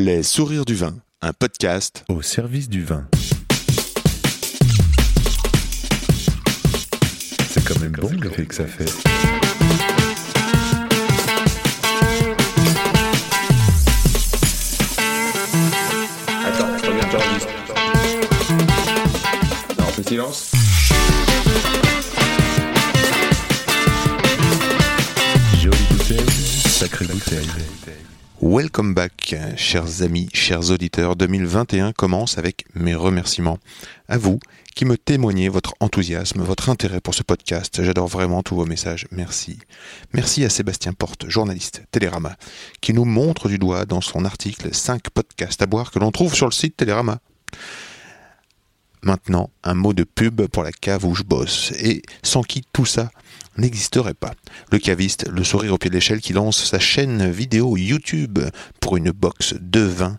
Les sourires du vin, un podcast au service du vin. C'est quand même bon le fait que ça fait. Attends, reviens, j'enregistre. Non, on fait silence. Jolie bouteille, sacrée bouteille. Welcome back, chers amis, chers auditeurs. 2021 commence avec mes remerciements à vous qui me témoignez votre enthousiasme, votre intérêt pour ce podcast. J'adore vraiment tous vos messages. Merci. Merci à Sébastien Porte, journaliste Télérama, qui nous montre du doigt dans son article 5 podcasts à boire que l'on trouve sur le site Télérama. Maintenant, un mot de pub pour la cave où je bosse, et sans qui tout ça n'existerait pas. Le caviste, le sourire au pied de l'échelle, qui lance sa chaîne vidéo YouTube pour une box de vin,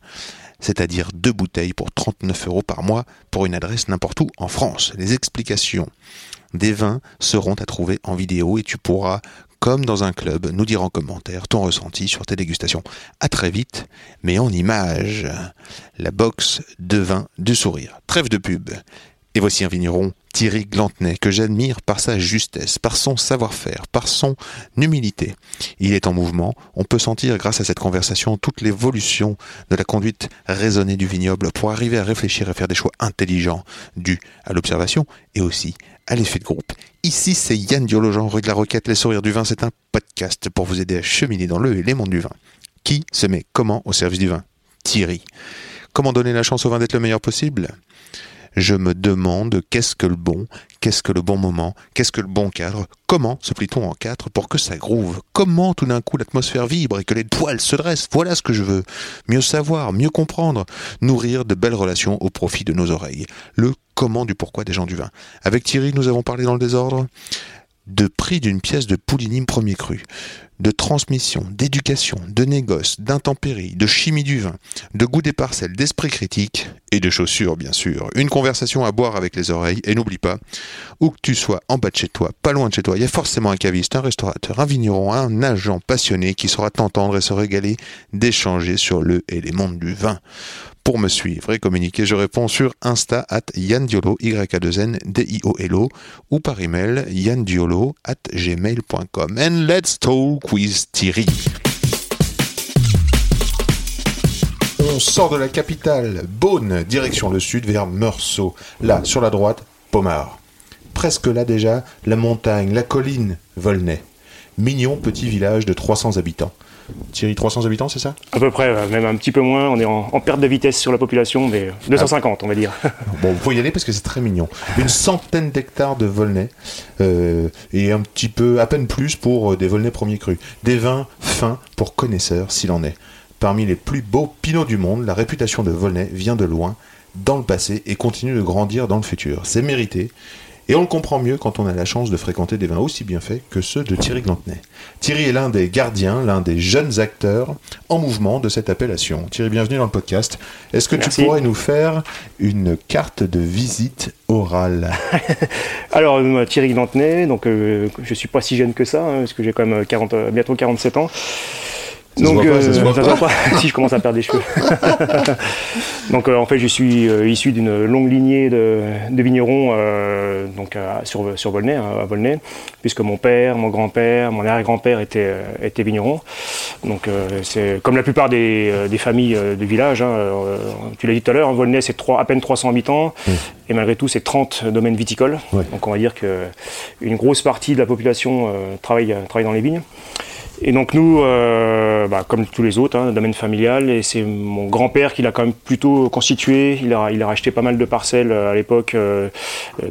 c'est-à-dire deux bouteilles pour 39 euros par mois pour une adresse n'importe où en France. Les explications des vins seront à trouver en vidéo et tu pourras, comme dans un club, nous dire en commentaire ton ressenti sur tes dégustations. À très vite, mais en images. La box de vin du sourire. Trêve de pub. Et voici un vigneron, Thierry Glantenay, que j'admire par sa justesse, par son savoir-faire, par son humilité. Il est en mouvement, on peut sentir grâce à cette conversation toute l'évolution de la conduite raisonnée du vignoble pour arriver à réfléchir et faire des choix intelligents dus à l'observation et aussi à l'effet de groupe. Ici, c'est Yann Diologen, rue de la Roquette, Les Sourires du Vin, c'est un podcast pour vous aider à cheminer dans le et du vin. Qui se met comment au service du vin? Thierry. Comment donner la chance au vin d'être le meilleur possible? Je me demande qu'est-ce que le bon, qu'est-ce que le bon moment, qu'est-ce que le bon cadre, comment se plie-t-on en quatre pour que ça groove, comment tout d'un coup l'atmosphère vibre et que les poils se dressent, voilà ce que je veux. Mieux savoir, mieux comprendre, nourrir de belles relations au profit de nos oreilles. Le comment du pourquoi des gens du vin. Avec Thierry, nous avons parlé dans le désordre de prix d'une pièce de poulinim premier cru, de transmission, d'éducation, de négoce, d'intempéries, de chimie du vin, de goût des parcelles, d'esprit critique et de chaussures bien sûr. Une conversation à boire avec les oreilles et n'oublie pas, où que tu sois en bas de chez toi, pas loin de chez toi, il y a forcément un caviste, un restaurateur, un vigneron, un agent passionné qui saura t'entendre et se régaler d'échanger sur le et les mondes du vin. Pour me suivre et communiquer, je réponds sur Insta at yandiolo, y a 2 n d i o l o ou par email yandiolo at gmail.com. And let's talk with Thierry. On sort de la capitale, Beaune, direction le sud vers Meursault. Là, sur la droite, Pomard. Presque là déjà, la montagne, la colline, Volnay. Mignon petit village de 300 habitants. Thierry, 300 habitants, c'est ça? À peu près, même un petit peu moins. On est en, en, perte de vitesse sur la population, mais 250, on va dire. Bon, vous pouvez y aller parce que c'est très mignon. Une centaine d'hectares de Volnay euh, et un petit peu, à peine plus pour des Volnay premiers crus. Des vins fins pour connaisseurs, s'il en est. Parmi les plus beaux pinots du monde, la réputation de Volnay vient de loin, dans le passé, et continue de grandir dans le futur. C'est mérité. Et on le comprend mieux quand on a la chance de fréquenter des vins aussi bien faits que ceux de Thierry Glantenay. Thierry est l'un des gardiens, l'un des jeunes acteurs en mouvement de cette appellation. Thierry, bienvenue dans le podcast. Est-ce que Merci. tu pourrais nous faire une carte de visite orale? Alors, euh, Thierry Glantenay, donc euh, je suis pas si jeune que ça, hein, parce que j'ai quand même 40, euh, bientôt 47 ans. Ça se voit pas, ça se voit pas. pas. si je commence à perdre des cheveux. donc euh, en fait je suis euh, issu d'une longue lignée de, de vignerons euh, donc sur, sur Volnay, hein, à Volnay, puisque mon père, mon grand-père, mon arrière-grand-père étaient, euh, étaient vignerons. Donc euh, c'est comme la plupart des, euh, des familles euh, du village. hein, euh, tu l'as dit tout à l'heure, Volnay c'est trois- à peine 300 habitants et malgré tout c'est 30 domaines viticoles. Ouais. Donc on va dire que une grosse partie de la population euh, travaille, travaille dans les vignes. Et donc nous, euh, bah, comme tous les autres, hein, domaine familial, et c'est mon grand-père qui l'a quand même plutôt constitué. Il a, il a racheté pas mal de parcelles euh, à l'époque euh,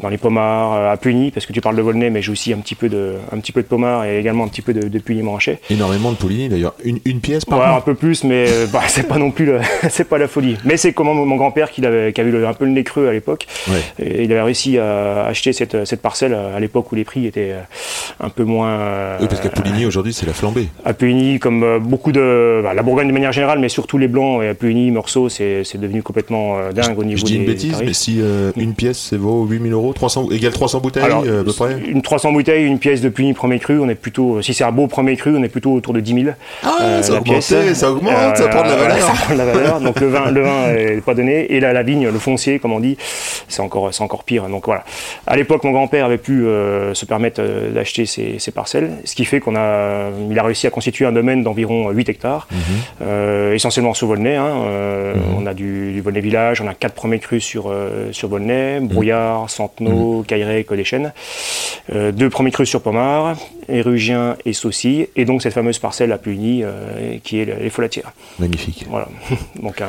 dans les Pomards, euh, à Puny, parce que tu parles de Volnay, mais j'ai aussi un petit peu de, un petit peu de Pomards et également un petit peu de, de Puny-Montrachet. Énormément de Pouligny d'ailleurs. Une, une pièce par Ouais, un peu plus, mais bah, c'est pas non plus, c'est pas la folie. Mais c'est comment mon grand-père qui, avait, qui avait le- un peu le nez creux à l'époque. Ouais. Et il avait réussi à acheter cette, cette parcelle à l'époque où les prix étaient un peu moins. Oui, parce qu'à Pouligny aujourd'hui c'est la flambée. Tombé. À comme euh, beaucoup de. bah, la Bourgogne de manière générale, mais surtout les Blancs, et à Puigny, Meursault, c'est c'est devenu complètement euh, dingue au niveau Je dis une des bêtise, tarifs. mais si euh, une pièce ça vaut 8000 euros, 300, égale 300 bouteilles Alors, à peu près Une 300 bouteilles, une pièce de Puigny premier cru, on est plutôt, si c'est un beau premier cru, on est plutôt autour de 10 000. Ah, ça la augmenté, pièce. ça augmente, ça prend de la valeur. ça prend de la valeur. Donc le vin, le vin est pas donné. Et la, la vigne, le foncier, comme on dit, c'est encore, c'est encore pire. Donc voilà. À l'époque, mon grand-père avait pu se permettre d'acheter ces, ces parcelles, ce qui fait qu'on a, il a réussi à constituer un domaine d'environ 8 hectares, Mhm. euh, essentiellement sur Volnay. hein. Euh, On a du, du Volnay village, on a quatre premiers crus sur, euh, sur Volnay, Mhm. Brouillard, Centenot, Cailleret, Codéchène. Deux premiers crus sur Pommard, Érugien et Saucy, et donc cette fameuse parcelle à euh, qui est le- les Folatières. Magnifique. Voilà. donc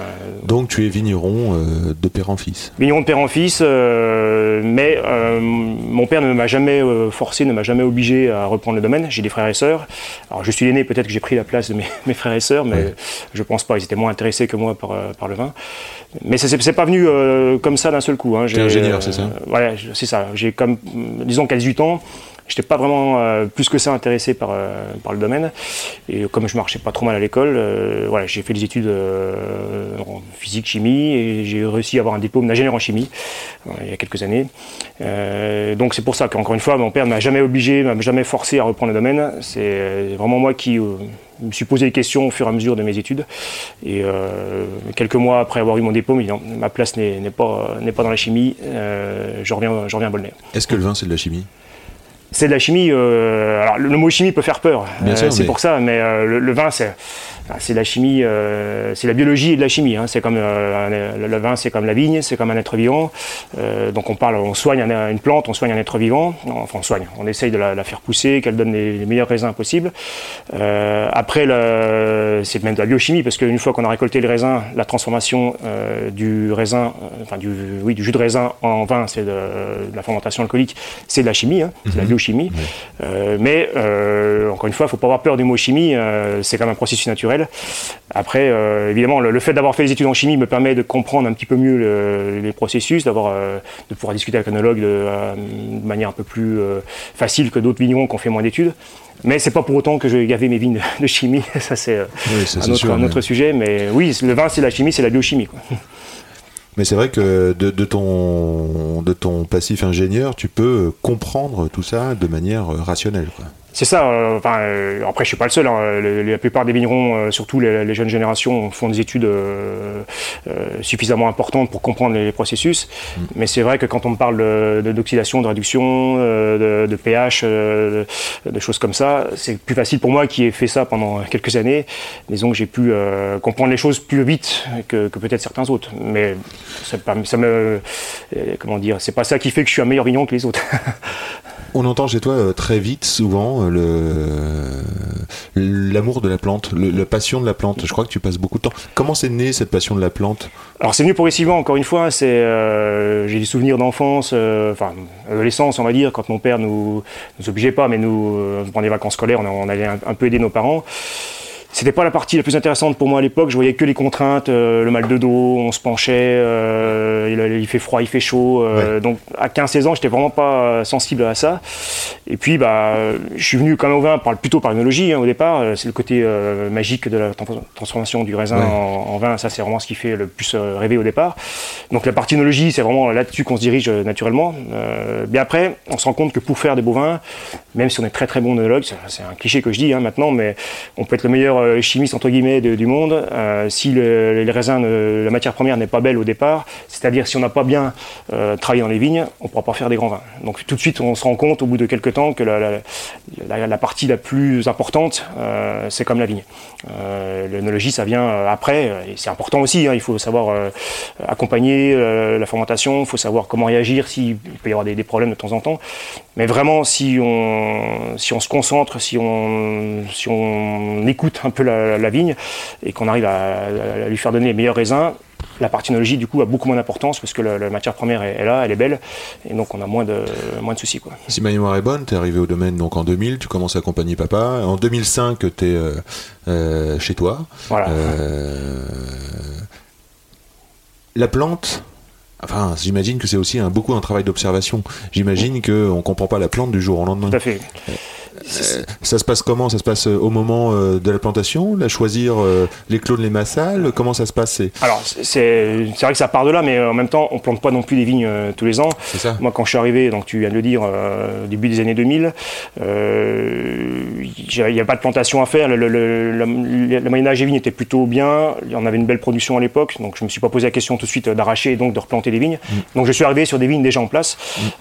Donc tu es vigneron de père en fils. vigneron de père en fils, mais mon père ne m'a jamais forcé, ne m'a jamais obligé à reprendre le domaine. J'ai des frères et sœurs. Alors je suis l'aîné, peut-être que j'ai pris la place de mes, mes frères et sœurs, mais Ouais. je pense pas. Ils étaient moins intéressés que moi par, euh, par le vin. Mais ça c'est pas venu euh, comme ça d'un seul coup. Hein. J'ai, ingénieur, c'est ça? je- c'est ça. J'ai comme, disons qu'à 18 ans, J'étais pas vraiment euh, plus que ça intéressé par, euh, par le domaine. Et comme je marchais pas trop mal à l'école, euh, voilà, j'ai fait des études en physique, chimie, et j'ai réussi à avoir un diplôme d'ingénieur en chimie il y a quelques années. Donc c'est pour ça qu'encore une fois, mon père ne m'a jamais obligé, m'a jamais forcé à reprendre le domaine. C'est vraiment moi qui me suis posé des questions au fur et à mesure de mes études. Et quelques mois après avoir eu mon diplôme, ma place n'est pas, pas dans la chimie, euh, je, reviens, je reviens à Bolnay. Est-ce que le vin c'est de la chimie? C'est de la chimie. euh, alors le, le mot chimie peut faire peur. Bien euh, sûr, c'est mais- pour ça. Mais euh, le, le vin, c'est c'est de la chimie. euh, c'est la biologie et de la chimie. hein. C'est comme euh, le, vin, c'est comme la vigne, c'est comme un être vivant. Euh, donc on parle, on soigne un- une plante, on soigne un être vivant. Enfin, on soigne. On essaye de la, la faire pousser, qu'elle donne les, les meilleurs raisins possibles. Après, c'est même de la biochimie parce qu'une fois qu'on a récolté les raisins, la transformation du raisin, enfin du, oui, du jus de raisin en vin, c'est de, de la fermentation alcoolique, c'est de la chimie, hein, c'est de la biochimie. Euh, mais encore une fois, il ne faut pas avoir peur du mot chimie, c'est quand même un processus naturel. Après, euh, évidemment, le, le fait d'avoir fait les études en chimie me permet de comprendre un petit peu mieux le- les processus, d'avoir, euh, de pouvoir discuter avec un œnologue de, euh, de manière un peu plus facile que d'autres vignerons qui ont fait moins d'études. Mais c'est pas pour autant que je gavais mes vignes de, de chimie, ça c'est Oui, un, autre, mais- sujet. Mais oui, le vin c'est la chimie, c'est la biochimie. Quoi. Mais c'est vrai que de, de ton, de ton passif ingénieur, tu peux comprendre tout ça de manière rationnelle. Quoi. C'est ça. euh, enfin, euh, après, je suis pas le seul. hein. Le- la plupart des vignerons, euh, surtout les, les jeunes générations, font des études suffisamment importantes pour comprendre les, processus. Mais c'est vrai que quand on me parle de- de- d'oxydation, de, réduction, de, de pH, de, choses comme ça, c'est plus facile pour moi qui ai fait ça pendant quelques années. Disons que j'ai pu comprendre les choses plus vite que, que peut-être certains autres. Mais pas, ça me, comment dire, c'est pas ça qui fait que je suis un meilleur vigneron que les autres. On entend chez toi très vite, souvent, euh, l'amour de la plante, la passion de la plante. Je crois que tu passes beaucoup de temps. Comment c'est né cette passion de la plante? Alors c'est venu progressivement, encore une fois, c'est euh, j'ai des souvenirs d'enfance, euh, adolescence on va dire, quand mon père nous nous obligeait pas, mais nous pendant les vacances scolaires, on, allait un peu aider nos parents. C'était pas la partie la plus intéressante pour moi à l'époque. Je voyais que les contraintes, euh, le mal de dos, on se penchait, euh, il, il fait froid, il fait chaud. euh, Donc à 15-16 ans, j'étais vraiment pas euh, sensible à ça. Et puis bah, je suis venu quand même au vin par, plutôt par l'œnologie hein, au départ. Euh, C'est le côté magique de la trans- transformation du raisin Ouais. en, en vin. Ça, c'est vraiment ce qui fait le plus rêver au départ. Donc la partie œnologie, c'est vraiment là-dessus qu'on se dirige naturellement. Euh, bien après, on se rend compte que pour faire des beaux vins, même si on est très très bon œnologue, c'est- c'est un cliché que je dis hein, maintenant, mais on peut être le meilleur euh, chimiste entre guillemets du monde. euh, si le- les raisins, la matière première n'est pas belle au départ, c'est-à-dire si on n'a pas bien euh, travaillé dans les vignes, on ne pourra pas faire des grands vins. Donc tout de suite, on se rend compte au bout de quelques temps que la, partie la plus importante, c'est comme la vigne. L'œnologie, ça vient après, et c'est important aussi. hein, il faut savoir accompagner la fermentation, il faut savoir comment réagir s'il peut y avoir des problèmes de temps en temps. Mais vraiment, si on, si on se concentre, si on, si on écoute un peu la, la vigne et qu'on arrive à, à lui faire donner les meilleurs raisins, la partie œnologie, du coup, a beaucoup moins d'importance parce que la, la matière première est, est là, elle est belle, et donc on a moins de, moins de soucis. Quoi. Si ma mémoire est bonne, tu es arrivé au domaine donc en 2000, tu commences à accompagner papa. En 2005, tu es chez toi. Voilà. Euh, la plante, enfin, j'imagine que c'est aussi un, beaucoup un travail d'observation. J'imagine qu'on ne comprend pas la plante du jour au lendemain. Tout à fait. Euh, ça se passe comment? Ça se passe euh, au moment euh, de la plantation, la choisir euh, les clones, les massales? Comment ça se passe? Alors, c'est vrai que ça part de là, mais en même temps, on plante pas non plus des vignes tous les ans. ça Moi, quand je suis arrivé, donc tu viens de le dire, au début des années 2000, euh, il n'y avait pas de plantation à faire. Le, le, le, le- le moyen-âge des vignes était plutôt bien. On avait une belle production à l'époque, donc je me suis pas posé la question tout de suite d'arracher et donc de replanter des vignes. Donc je suis arrivé sur des vignes déjà en place.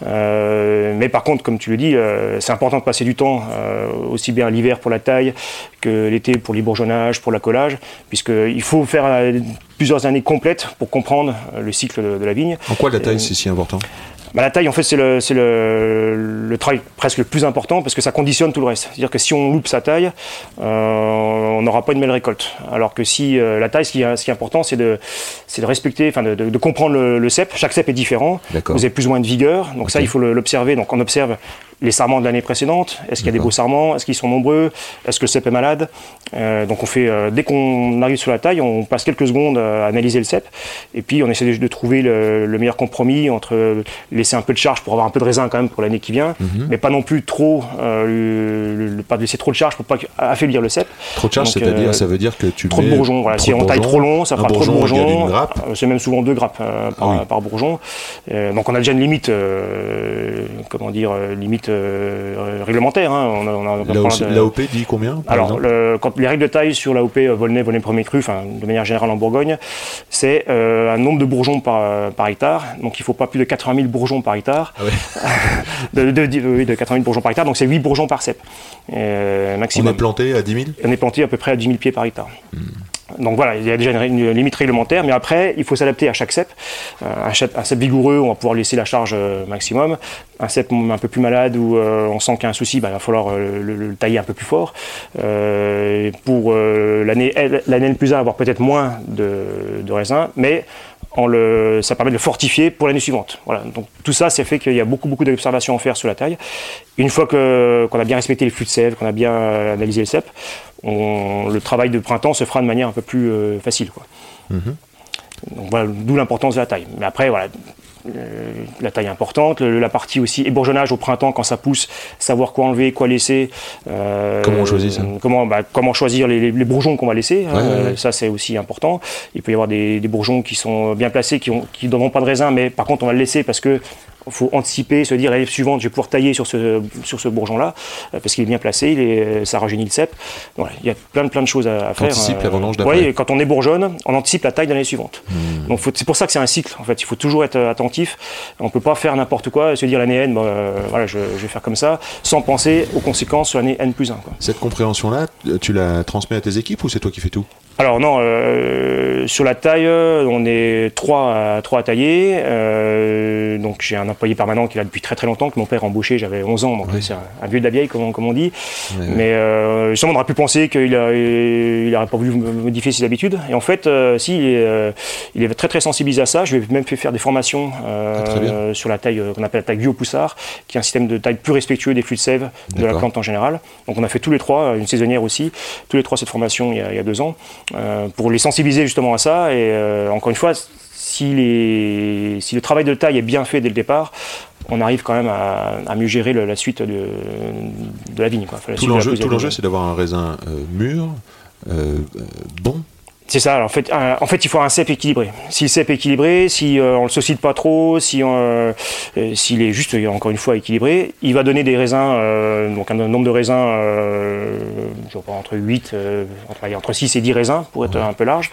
Euh, mais par contre, comme tu le dis, c'est important de passer du temps, euh, aussi bien l'hiver pour la taille que l'été pour les bourgeonnages, pour l'accolage, puisqu'il faut faire euh, plusieurs années complètes pour comprendre euh, le cycle de, de la vigne. En quoi la taille c'est si important? Bah, la taille, en fait, c'est le, le, le travail presque le plus important parce que ça conditionne tout le reste. C'est-à-dire que si on loupe sa taille, euh, on n'aura pas une belle récolte. Alors que si euh, la taille, ce qui est, ce qui est important, c'est de, respecter, enfin de, de- de comprendre le, le cep. Chaque cep est différent. Vous avez plus ou moins de vigueur. Donc ça, il faut l'observer. Donc on observe les sarments de l'année précédente. Est-ce qu'il y a des beaux sarments Est-ce qu'ils sont nombreux Est-ce que le cep est malade Euh, Donc on fait, euh, dès qu'on arrive sur la taille, on passe quelques secondes à analyser le cep. Et puis on essaie de, de trouver le, le meilleur compromis entre euh, laisser un peu de charge pour avoir un peu de raisin quand même pour l'année qui vient, Mhm. mais pas non plus trop, euh, le- pas laisser trop de charge pour pas affaiblir le cep. Trop de charge, c'est-à-dire, ça veut dire que tu Trop de bourgeons. Voilà. trop Si on taille trop long, ça fera trop de bourgeons. C'est même souvent deux grappes par, Ah oui. par bourgeon. Donc on a déjà une limite, comment dire, euh, euh, réglementaire. hein. On on L'AOP dit combien alors, le- quand les règles de taille sur l'AOP euh, Volnay, Volnay premier cru, enfin de manière générale en Bourgogne, c'est euh, un nombre de bourgeons par, par hectare. Donc il ne faut pas plus de 80 000 bourgeons par hectare. Ah ouais. de, de, de- oui, de 80 000 bourgeons par hectare, donc c'est 8 bourgeons par cep. Euh, On maximum. est planté à 10 000 On est planté à peu près à 10 000 pieds par hectare. Hmm. Donc voilà, il y a déjà une, limite réglementaire, mais après, il faut s'adapter à chaque cep. Euh, un, cep vigoureux, on va pouvoir laisser la charge euh, maximum. Un cep un peu plus malade où euh, on sent qu'il y a un souci, bah, il va falloir le, le tailler un peu plus fort. Euh, pour l'année N plus 1, avoir peut-être moins de, de raisin, mais en le, ça permet de le fortifier pour l'année suivante. Voilà. Donc tout ça, c'est fait qu'il y a beaucoup, beaucoup d'observations à faire sur la taille. Une fois que- qu'on a bien respecté les flux de sève, qu'on a bien euh, analysé le cep, on- le travail de printemps se fera de manière un peu plus euh, facile. Quoi. Donc voilà, d'où l'importance de la taille. Mais après, voilà, la taille importante, le- la partie aussi ébourgeonnage au printemps quand ça pousse, savoir quoi enlever, quoi laisser. euh, Comment on choisit ça comment, bah, comment choisir les, les- les bourgeons qu'on va laisser, hein, Ouais, ouais, ouais. euh, ça c'est aussi important. Il peut y avoir des, des bourgeons qui sont bien placés, qui ne qui donneront pas de raisin, mais par contre on va le laisser parce que faut anticiper, se dire l'année suivante je vais pouvoir tailler sur ce, sur ce bourgeon-là, euh, parce qu'il est bien placé, il est, ça rajeunit le cep. Voilà, il y a plein de, plein de choses à, à faire. T'anticipes la vendange Oui, d'après. et quand on est bourgeonne, on anticipe la taille de l'année suivante. Hmm. Donc c'est pour ça que c'est un cycle. En fait, il faut toujours être euh, attentif. On ne peut pas faire n'importe quoi et se dire l'année N, bah, euh, voilà, je, je vais faire comme ça, sans penser aux conséquences sur l'année N plus 1. Quoi. Cette compréhension-là, tu la transmets à tes équipes ou c'est toi qui fais tout? Alors non, euh, sur la taille, euh, on est trois à, trois à tailler. Euh, donc j'ai un employé permanent qui est là depuis très très longtemps, que mon père a embauché, j'avais 11 ans, donc Oui. c'est un, un vieux de la vieille, comme, on- comme on dit. Mais euh, justement, on aurait pu penser qu'il n'aurait pas voulu modifier ses habitudes. Et en fait, euh, si, il est, euh, il est très très sensibilisé à ça. Je lui ai même fait faire des formations euh, Ah, sur la taille qu'on appelle la taille bio-poussard, qui est un système de taille plus respectueux des flux de sève de la plante en général. Donc on a fait tous les trois, une saisonnière aussi, tous les trois cette formation il y a, il y a deux ans, pour les sensibiliser justement à ça. Et euh, encore une fois, si, les, si le travail de taille est bien fait dès le départ, on arrive quand même à, à mieux gérer le- la suite de, de la vigne. Quoi. Enfin, la Tout l'enjeu, c'est d'avoir un raisin euh, mûr, euh, euh, bon. C'est ça. alors, En fait, un- en fait, il faut un cep équilibré. Si le cep est équilibré, si euh, on le saucide pas trop, si euh, euh, s'il est juste, euh, encore une fois, équilibré, il va donner des raisins, euh, donc un nombre de raisins, euh, je sais pas, entre 8, euh, entre, entre 6 et 10 raisins, pour être un peu large,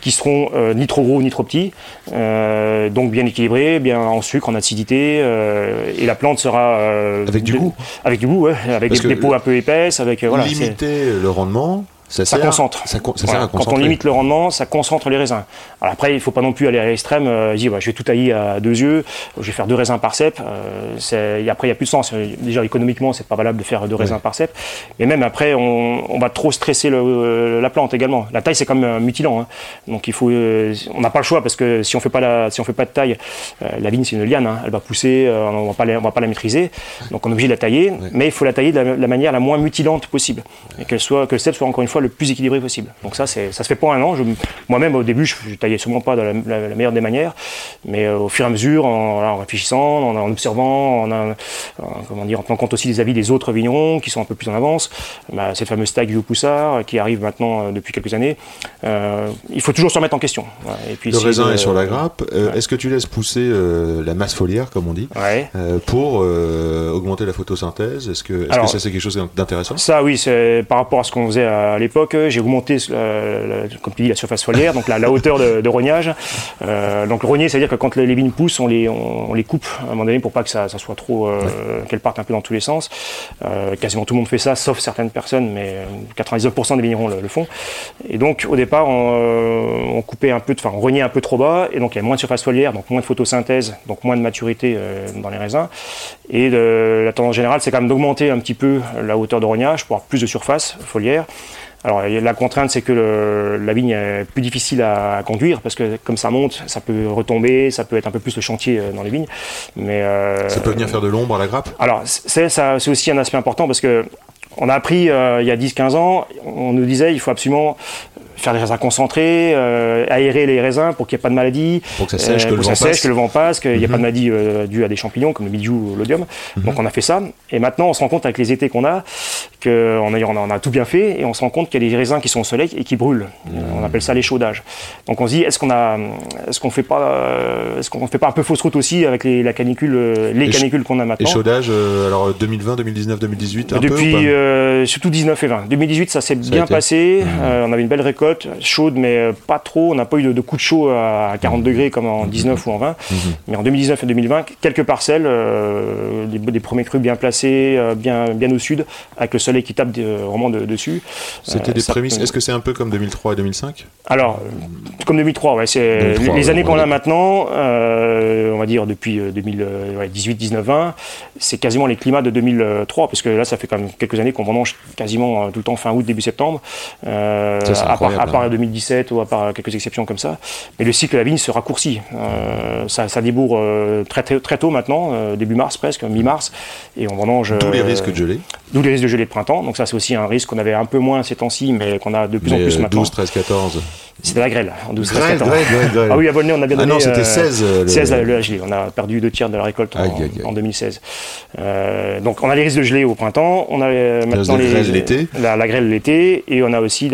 qui seront euh, ni trop gros ni trop petits, euh, donc bien équilibrés, bien en sucre, en acidité, euh, et la plante sera... euh, Avec du de- goût. Avec du goût, ouais, avec Parce des, des peaux un peu épaisses, avec... voilà, Limiter le rendement, ça, ça sert, concentre. Ça, con- ça Voilà, sert à Quand on limite le rendement, ça concentre les raisins. Alors après, il ne faut pas non plus aller à l'extrême. Euh, dire, bah, je vais tout tailler à deux yeux, je vais faire deux raisins par cep. Euh, et après, il n'y a plus de sens. Euh, Déjà, économiquement, c'est pas valable de faire deux raisins par cep. Mais même après, on, on va trop stresser le- la plante également. La taille, c'est quand même un mutilant. hein. Donc il faut, euh, on n'a pas le choix parce que si on fait pas la, si on fait pas de taille, euh, la vigne c'est une liane. hein. Elle va pousser, euh, on va pas, la- on va pas la maîtriser. Donc on est obligé de la tailler, mais il faut la tailler de la, la manière la moins mutilante possible. Et qu'elle soit, que le cep soit encore une fois soit le plus équilibré possible. Donc ça, ça se fait pas un an. Moi-même, au début, je, je taillais sûrement pas de la, la- la meilleure des manières, mais euh, au fur et à mesure, en, réfléchissant, en, en observant, en, en- en- comment dire, en tenant compte aussi des avis des autres vignerons qui sont un peu plus en avance, bah, cette fameuse tag Vieux Poussard euh, qui arrive maintenant euh, depuis quelques années, il faut toujours se remettre en question. Et puis Le raisin est sur la grappe. Ouais. Est-ce que tu laisses pousser la masse foliaire, comme on dit, Ouais. pour augmenter la photosynthèse? Est-ce que, que Alors- ça c'est quelque chose d'intéressant? Ça, oui, c'est par rapport à ce qu'on faisait à l'époque. Euh, J'ai augmenté, euh, la- comme tu dis, la surface foliaire, donc la, la hauteur de, de rognage. Euh, donc le rogner, c'est-à-dire que quand les, les vignes poussent, on les, on, on les coupe à un moment donné pour pas que ça, ça soit trop, euh, qu'elles partent un peu dans tous les sens. Quasiment tout le monde fait ça, sauf certaines personnes, mais euh, 99% des vignerons le, le font. Et donc au départ, on, on coupait un peu, enfin on rognait un peu trop bas, et donc il y a moins de surface foliaire, donc moins de photosynthèse, donc moins de maturité dans les raisins. Et la tendance générale, c'est quand même d'augmenter un petit peu la hauteur de rognage pour avoir plus de surface foliaire. Alors la contrainte, c'est que le- la vigne est plus difficile à, à conduire parce que comme ça monte, ça peut retomber, ça peut être un peu plus le chantier euh, dans les vignes. Mais euh, Ça peut venir faire de l'ombre à la grappe? Alors, c'est ça- c'est aussi un aspect important parce que on a appris euh, il y a 10-15 ans, on nous disait il faut absolument faire des raisins concentrés, euh, aérer les raisins pour qu'il n'y ait pas de maladie, Pour que ça sèche, que pour le ça vent sèche, passe. que le vent passe, qu'il n'y ait pas de maladie euh, due à des champignons comme le mildiou ou l'odium. Donc on a fait ça. Et maintenant, on se rend compte avec les étés qu'on a qu'on a, on a, tout bien fait et on se rend compte qu'il y a des raisins qui sont au soleil et qui brûlent. On appelle ça l'échaudage. Donc on se dit est-ce qu'on a, est-ce qu'on fait pas, euh, est-ce qu'on fait pas un peu fausse route aussi avec les, la canicule, euh, les Éch- canicules qu'on a maintenant Échaudage, euh, alors 2020, 2019, 2018, un peu ou depuis pas? euh, surtout 19 et 20. 2018, ça s'est bien été. passé. Euh, on avait une belle récolte, chaude, mais euh, pas trop. On n'a pas eu de, de coup de chaud à 40 degrés comme en 19 ou en 20. Mais en 2019 et 2020, quelques parcelles, euh, des, des premiers crus bien placés, euh, bien, bien au sud, avec le soleil qui tape vraiment de- dessus. C'était des ça prémices. Est-ce que c'est un peu comme 2003 et 2005 alors, comme 2003, ouais, c'est 2003, les années qu'on a maintenant, on va dire depuis euh, 2018, 19, 20, c'est quasiment les climats de 2003, parce que là, ça fait quand même quelques années qu'on vendange quasiment tout le temps fin août, début septembre, euh, Ça, à, part, à part hein. 2017 ou à part quelques exceptions comme ça. Mais le cycle de la vigne se raccourcit. Euh, ça, ça débourre euh, très, très, très tôt maintenant, euh, début mars presque, mi-mars, et on vendange. D'où les risques de gelée. D'où les risques de gelée de printemps. Donc ça, c'est aussi un risque qu'on avait un peu moins ces temps-ci, mais qu'on a de plus en Mais, plus euh, maintenant. 12, 13, 14. C'était la grêle, en 12 Grêle, 14. grêle, grêle. Ah oui, à Volnay, on a bien Ah donné. non, c'était euh, 16. euh, le- 16 le gelée. On a perdu deux tiers de la récolte en, en 2016. Euh, donc on a les risques de gelée au printemps, on a euh, maintenant les, l'été. La, la grêle l'été, et on a aussi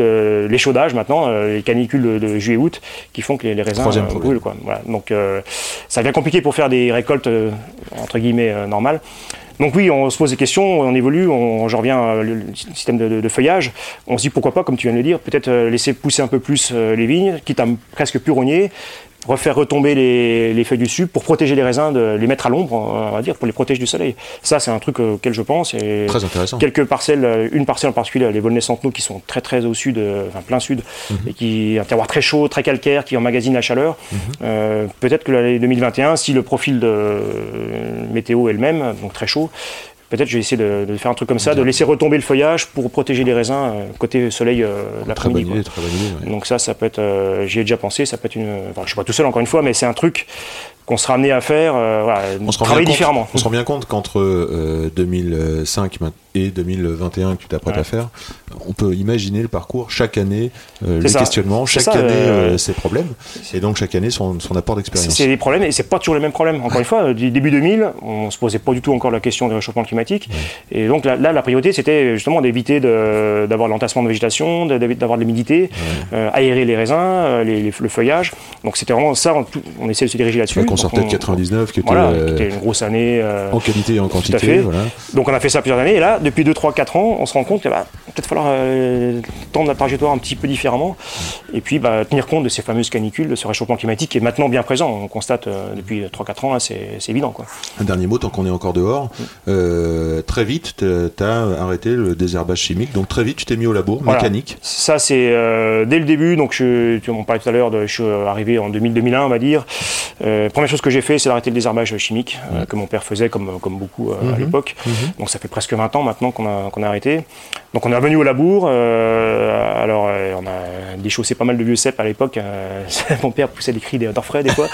l'échaudage maintenant, euh, les canicules de, de juillet-août qui font que les, les raisins brûlent. Quoi. Voilà. Donc ça devient compliqué pour faire des récoltes entre guillemets normales. Donc oui, on se pose des questions, on évolue, on, je reviens euh, le système de, feuillage. On se dit pourquoi pas, comme tu viens de le dire, peut-être euh, laisser pousser un peu plus euh, les vignes, quitte à presque plus rogner, refaire retomber les, les feuilles du sud pour protéger les raisins, de les mettre à l'ombre, on va dire, pour les protéger du soleil. Ça, c'est un truc euh, auquel je pense. Et Très intéressant. quelques parcelles, euh, une parcelle en particulier, les Volnay Centenaux, qui sont très très au sud, euh, enfin plein sud, Mhm. et qui un terroir très chaud, très calcaire, qui emmagasine la chaleur. Mhm. Euh, Peut-être que l'année 2021, si le profil de météo est le même, donc très chaud, peut-être je vais essayer de, de faire un truc comme ça, de laisser retomber le feuillage pour protéger les raisins euh, côté soleil euh, l'après-midi. quoi. idée, très bonne idée. ouais. Donc ça, ça peut être, euh, j'y ai déjà pensé, ça peut être une, enfin, je suis pas tout seul encore une fois, mais c'est un truc qu'on sera amené à faire, euh, voilà, On se travailler compte- différemment. On se rend bien compte qu'entre euh, 2005 ma- et 2021 que tu t'apprêtes Ouais. à faire, on peut imaginer le parcours chaque année, euh, les ça. questionnements, chaque ça, année euh, euh, ses problèmes, et donc chaque année son, son apport d'expérience. C'est des problèmes et c'est pas toujours les mêmes problèmes. Encore une fois, euh, début 2000, on se posait pas du tout encore la question du réchauffement climatique. Et donc là, là, la priorité, c'était justement d'éviter d'avoir l'entassement de végétation, d'avoir de l'humidité, euh, aérer les raisins, euh, les- les- le feuillage. Donc c'était vraiment ça, on, on essaie de se diriger là-dessus. Qu'on sortait de on- 99, qui était, Voilà, euh, qui était une grosse année. euh, en qualité et en à quantité. fait. Voilà. donc on a fait ça plusieurs années et là, depuis 2, 3, 4 ans, on se rend compte qu'il va peut-être falloir euh, tendre la trajectoire un petit peu différemment et puis bah, tenir compte de ces fameuses canicules, de ce réchauffement climatique qui est maintenant bien présent. On constate euh, depuis 3-4 ans, là, c'est évident. Quoi. Un dernier mot, tant qu'on est encore dehors. Euh, très vite, tu as arrêté le désherbage chimique, donc très vite, tu t'es mis au labo, Voilà. mécanique. Ça, c'est euh, dès le début. Donc, je, tu m'en parlais tout à l'heure, je suis arrivé en 2000-2001, on va dire. Première chose que j'ai fait, c'est d'arrêter le désherbage chimique euh, que mon père faisait comme, comme beaucoup à Mhm. l'époque. Donc ça fait presque 20 ans maintenant qu'on a, qu'on a arrêté. Donc on est revenu au labour. euh, alors euh, on a déchaussé pas mal de vieux cèpes à l'époque. euh, mon père poussait des cris d'orfraie des fois.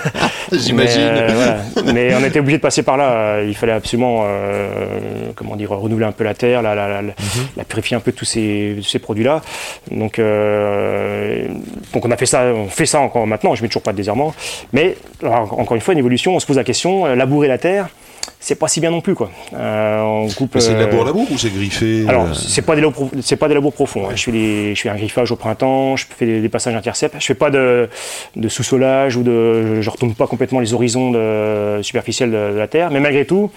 J'imagine. Mais, voilà. Mais on était obligé de passer par là. Il fallait absolument, comment dire, renouveler un peu la terre, la, la, la, la- la purifier un peu de tous ces, produits-là. Donc, donc on a fait ça, on fait ça encore maintenant. Je mets toujours pas de désherbant. Mais alors, encore une fois, une évolution. On se pose la question, labourer la terre, c'est pas si bien non plus, quoi. Euh, on coupe. C'est euh, labour labour ou c'est griffé alors, euh, c'est pas des c'est pas des labours profonds. hein. Je fais je fais un griffage au printemps, je fais des, des passages intercept. Je fais pas de, de sous-solage ou de, je retourne pas complètement les horizons de, superficiels de, de la terre. Mais malgré tout,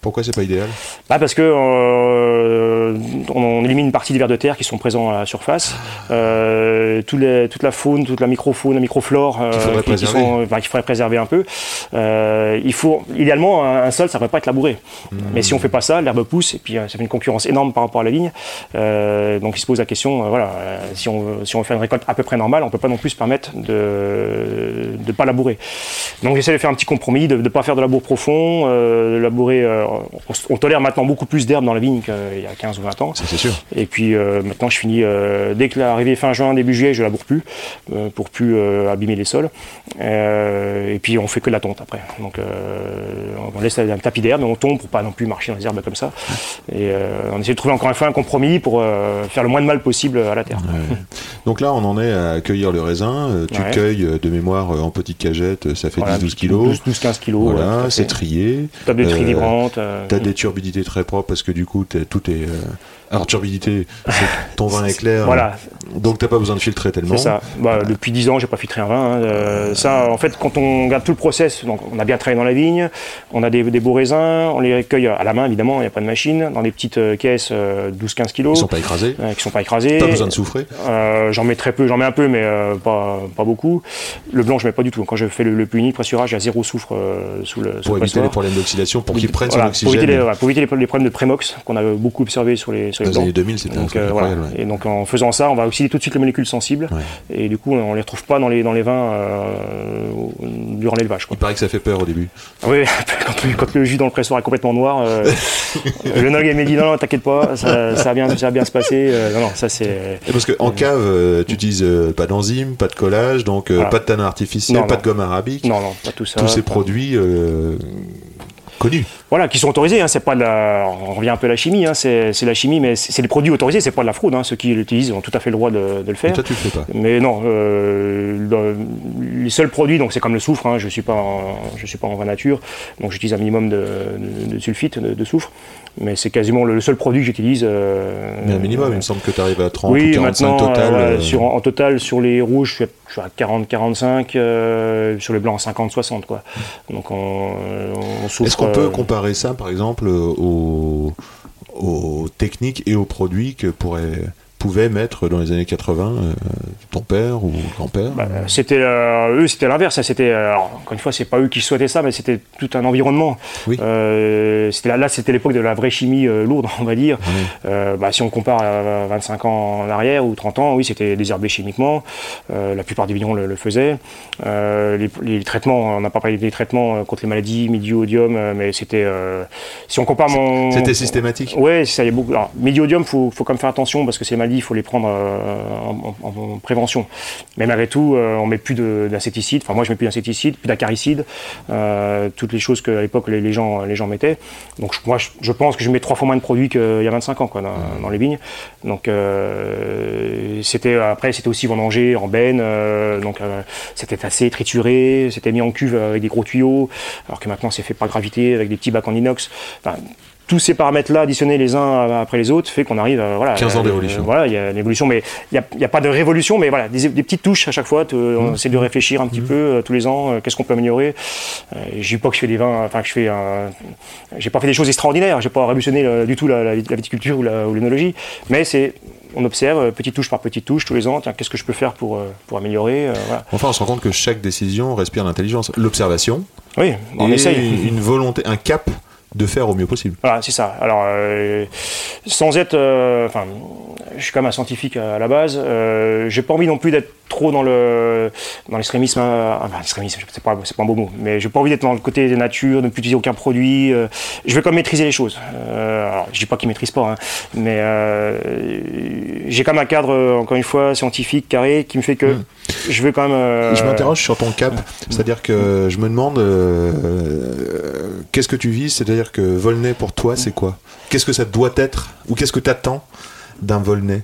Pourquoi c'est pas idéal bah parce que euh, on, élimine une partie des vers de terre qui sont présents à la surface. Euh, tous les- toute la faune, toute la microfaune, la microflore euh, Qu'il faudrait qui, enfin, faudrait préserver un peu. Euh, il faut, idéalement, un, un sol, ça ne devrait pas être labouré. Mmh. Mais si on fait pas ça, l'herbe pousse et puis euh, ça fait une concurrence énorme par rapport à la vigne. Euh, donc il se pose la question, euh, voilà, euh, si on, veut- si on veut faire une récolte à peu près normale, on peut pas non plus se permettre de ne pas labourer. Donc j'essaie de faire un petit compromis, de ne pas faire de labour profond, euh, de labourer. On, tolère maintenant beaucoup plus d'herbe dans la vigne qu'il y a 15 ou 20 ans. C'est sûr. Et puis euh, maintenant, je finis euh, dès que l'arrivée fin juin, début juillet, je laboure plus euh, pour plus abîmer les sols. Et puis on fait que de la tonte après. Donc on laisse un tapis d'herbe, mais on tombe pour pas non plus marcher dans les herbes comme ça. Et on essaie de trouver encore une fois un compromis pour faire le moins de mal possible à la terre. Ouais. Donc là, on en est à cueillir le raisin. Tu Ouais. cueilles de mémoire en petites cagettes, euh, ça fait Voilà, 10-12 kilos. 12-15 kilos. Voilà, c'est trié. Table de tri vibrante. Euh, T'as des turbidités très propres parce que du coup, tout est. euh, Alors, turbidité, c'est ton vin est clair. Voilà, Donc, t'as pas besoin de filtrer tellement. C'est ça. Bah, depuis 10 ans, j'ai pas filtré un vin. hein. Euh, ça, en fait, quand on regarde tout le process, donc on a bien travaillé dans la vigne, on a des, des beaux raisins, on les recueille à la main, évidemment, il n'y a pas de machine, dans des petites euh, caisses euh, 12-15 Ils kilos, sont pas écrasés. euh, qui sont pas écrasées. Pas besoin de souffrer. Euh, j'en mets très peu, j'en mets un peu, mais euh, pas, pas beaucoup. Le blanc, je mets pas du tout. Quand je fais le, le punni, pressurage, il y a zéro soufre euh, sous le, sous Pour le éviter les problèmes d'oxydation, pour qu'ils prennent Voilà, son pour éviter, les, oxygène. voilà, pour éviter les, les problèmes de prémox qu'on a beaucoup observé sur les, Dans les années 2000, c'était un Donc, euh, voilà. ouais. Et donc en faisant ça, on va oxyder tout de suite les molécules sensibles. Ouais. Et du coup, on les retrouve pas dans les, dans les vins euh, durant l'élevage. Il paraît que ça fait peur au début. Oui, quand, le- quand le jus dans le pressoir est complètement noir, euh, le nog m'a dit non, non, t'inquiète pas, ça, ça va bien, ça va bien se passer. Euh, non, non, ça c'est. Et parce qu'en cave, tu utilises pas d'enzymes, pas de collage, donc Voilà. pas de tanin artificiel, Non, pas non. de gomme arabique. Non, non, pas tout ça. Tous ces pas- produits connus. Voilà, qui sont autorisés. Hein, c'est pas de la... On revient un peu à la chimie. Hein, c'est la chimie, mais c'est des produits autorisés. C'est pas de la fraude. Hein, ceux qui l'utilisent ont tout à fait le droit de, de le faire. toi, tu le fais pas. Mais non, euh, les seuls produits, donc c'est comme le soufre, je ne suis, pas en- je suis pas en vin nature, donc j'utilise un minimum de, de- de sulfite, de, soufre, mais c'est quasiment le, le seul produit que j'utilise. euh, Mais un minimum, il me semble que tu arrives à 30 oui, ou 45 maintenant, total. euh, sur, en total, sur les rouges, je suis à, je suis à 40-45, euh, sur les blancs, 50-60. Quoi. Donc on, on souffre. Est-ce qu'on peut euh, ça, par exemple, aux, aux techniques et aux produits que pourrait, pouvait mettre dans les années 80 euh, ton père ou grand-père Bah, c'était euh, eux, c'était l'inverse. ça, C'était euh, encore une fois, c'est pas eux qui souhaitaient ça, mais c'était tout un environnement. Oui. Euh, c'était là, là, c'était l'époque de la vraie chimie euh, lourde, on va dire. Bah, si on compare à 25 ans en arrière ou 30 ans, oui, c'était désherbé chimiquement. La plupart des vignerons le, le faisaient. Les, les traitements, on n'a pas parlé des traitements contre les maladies, médiodium, euh, mais c'était. si on compare mon. C'était systématique Ouais, ça y est beaucoup. Alors, médiodium, faut, faut quand même faire attention parce que ces il faut les prendre euh, en, en- en prévention. Mais malgré tout, euh, on met plus de- d'insecticides. Enfin, moi, je mets plus d'insecticides, plus d'acaricides, euh, toutes les choses qu'à l'époque les, les gens, les gens mettaient. Donc, moi, je, je pense que je mets trois fois moins de produits qu'il y a 25 ans, quoi, dans, dans les vignes. Donc, c'était après, c'était aussi vendangé en benne. donc, c'était assez trituré. C'était mis en cuve avec des gros tuyaux, alors que maintenant, c'est fait par gravité avec des petits bacs en inox. Enfin, tous ces paramètres-là additionnés les uns après les autres fait qu'on arrive à voilà 15 ans euh, d'évolution. voilà, il y a une évolution, mais il n'y a, pas de révolution, mais voilà, des, des petites touches à chaque fois. te- On essaie de réfléchir un petit peu euh, tous les ans. euh, Qu'est-ce qu'on peut améliorer Je dis pas que je fais des vins, enfin que je fais j'ai pas fait des choses extraordinaires. J'ai pas révolutionné du tout la, la- la viticulture ou l'œnologie, mais c'est on observe petite touche par petite touche tous les ans. Tiens, qu'est-ce que je peux faire pour pour améliorer euh, voilà. Enfin, on se rend compte que chaque décision respire l'intelligence, l'observation Oui, on et essaye. une volonté, un cap de faire au mieux possible. Voilà, c'est ça. Alors, euh, sans être. euh, Enfin, je suis quand même un scientifique à la base. Euh, J'ai pas envie non plus d'être trop dans le dans l'extrémisme. euh, Enfin, l'extrémisme, c'est pas, c'est pas un beau mot. Mais j'ai pas envie d'être dans le côté des natures, de ne plus utiliser aucun produit. euh, je veux quand même maîtriser les choses. Euh, alors, je dis pas qu'ils maîtrisent pas, hein, mais euh, j'ai quand même un cadre, euh, encore une fois, scientifique, carré, qui me fait que Mm. Euh, Je m'interroge sur ton cap, c'est-à-dire que je me demande euh, qu'est-ce que tu vis, c'est-à-dire que Volney pour toi c'est quoi? Qu'est-ce que ça doit être? Ou qu'est-ce que tu attends d'un Volney?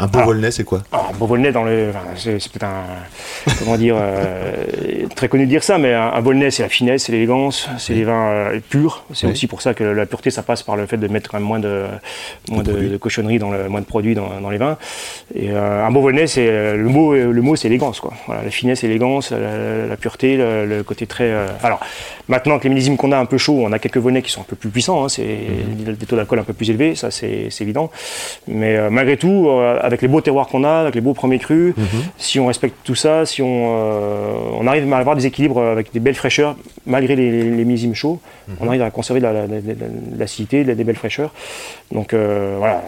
Un beau Ah. Volney c'est quoi Alors, bon Volnay dans le, enfin, c'est c'est peut-être un, comment dire, euh, très connu de dire ça, mais un, un Volnay c'est la finesse, c'est l'élégance, c'est les vins euh, purs. C'est Oui. aussi pour ça que la pureté ça passe par le fait de mettre quand même moins de, moins De de, cochonneries dans le, moins de produits dans, dans les vins. Et euh, un beau Volnay c'est le mot, le mot c'est élégance quoi. Voilà, la finesse, l'élégance, la, la pureté, le, le côté très. alors maintenant que les millésimes qu'on a un peu chauds, on a quelques Volnay qui sont un peu plus puissants, hein, c'est Mhm. des taux d'alcool un peu plus élevés, ça c'est c'est évident. Mais malgré tout, avec les beaux terroirs qu'on a, avec les beaux premiers crus, Mhm. si on respecte tout ça, si on, euh, on arrive à avoir des équilibres avec des belles fraîcheurs, malgré les, les, les millésimes chauds, Mhm. on arrive à conserver de la- de la- de la- de l'acidité, de la- des belles fraîcheurs. Donc euh, voilà,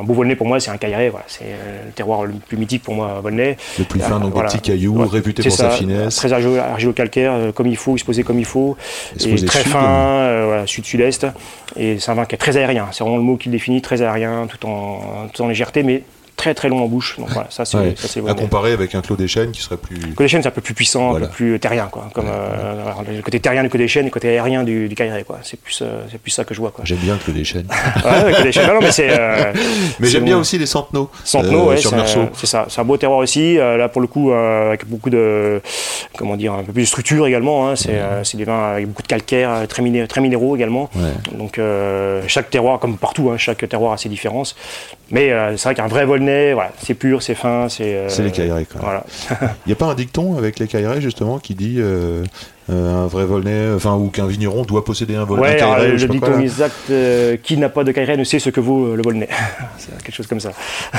un beau Volnay pour moi c'est un cailleret, voilà, c'est euh, le terroir le plus mythique pour moi, Volnay. Le plus fin, donc Voilà. des petits cailloux, Ouais, réputé pour sa finesse. Très argilo- argilo-calcaire, comme il faut, exposé comme il faut, Et très sud, fin, euh, voilà, sud-sud-est. Et c'est un vin qui est très aérien, c'est vraiment le mot qui le définit, très aérien, tout en, tout en légèreté, mais très très long en bouche. Donc voilà, ça c'est Ouais. ça, c'est À comparer avec un Clos des Chênes qui serait plus. Côté chêne, c'est un peu plus puissant, Voilà. un peu plus terrien, quoi. Comme euh, alors, le côté terrien du côté chêne, le côté aérien du, du quoi. C'est plus, euh, c'est plus ça que je vois, quoi. J'aime bien le Clos des Chênes. Ouais. Non, non, mais c'est. euh, Mais c'est j'aime bien aussi les Centenaux. Centenaux, euh, ouais, sur c'est ça. C'est un beau terroir aussi. euh, là, pour le coup, euh, avec beaucoup de, comment dire, un peu plus de structure également. hein. C'est, euh, c'est des vins avec beaucoup de calcaire, euh, très, miné- très minéraux également. Donc euh, chaque terroir, comme partout, hein, chaque terroir a ses différences. Mais euh, c'est vrai qu'un vrai Volnay, voilà, c'est pur, c'est fin, c'est. euh, C'est les Caillerets, quoi. Voilà. Il n'y a pas un dicton avec les Caillerets justement qui dit euh, euh, un vrai Volnay, enfin ou qu'un vigneron doit posséder un Volnay. Ouais, alors, le dicton exact, euh, qui n'a pas de Cailleret ne sait ce que vaut le Volnay. c'est quelque chose comme ça.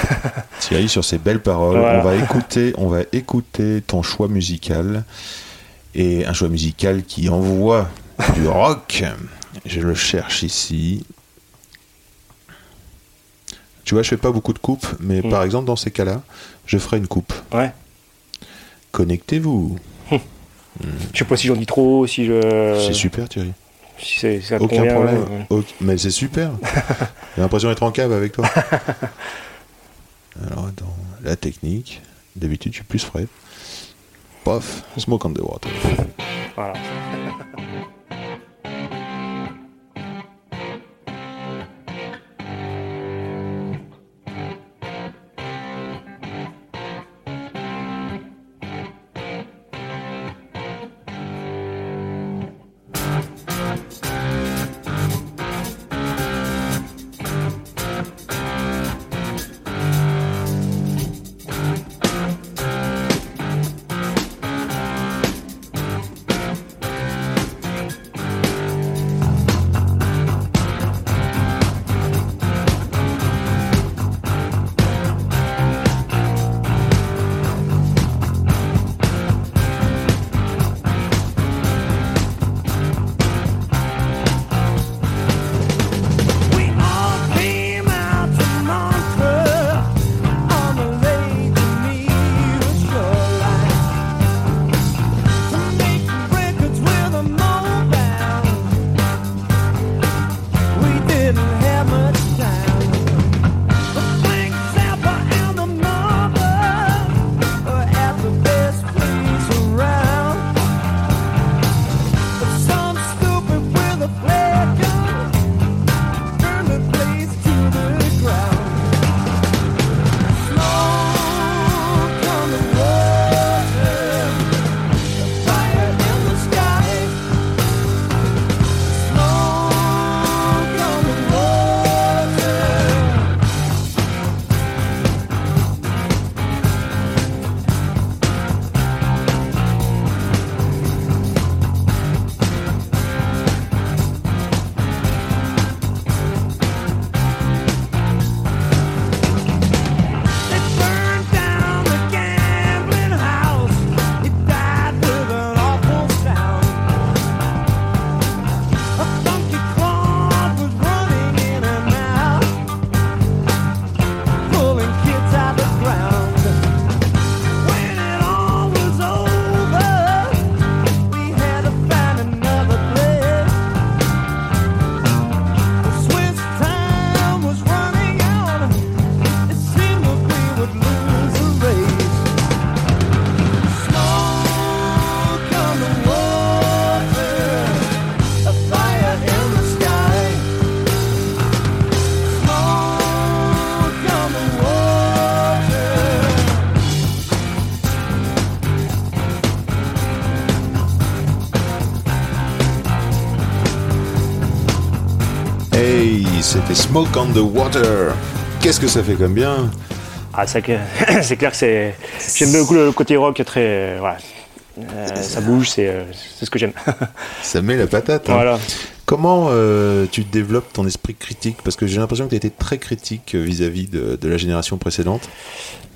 Thierry, sur ces belles paroles, Voilà. on va écouter, on va écouter ton choix musical et un choix musical qui envoie du rock. Je le cherche ici. Tu vois, je fais pas beaucoup de coupes, mais Mm. par exemple dans ces cas-là, je ferai une coupe. Ouais. Connectez-vous. Je sais pas si j'en dis trop, si je. C'est super, Thierry. Si c'est, ça Aucun convient, problème. Auc- Mais c'est super. J'ai l'impression d'être en cave avec toi. Alors attends, la technique. D'habitude, je suis plus frais. Pof, smoke on the water. Voilà. c'était Smoke on the Water. Qu'est-ce que ça fait comme bien? Ah, c'est clair que c'est. J'aime beaucoup le côté rock, très. euh, voilà. Euh, ça bouge, c'est euh, c'est ce que j'aime. Ça met la patate. hein. voilà. Comment euh, tu développes ton esprit critique? Parce que j'ai l'impression que tu été très critique vis-à-vis de, de la génération précédente.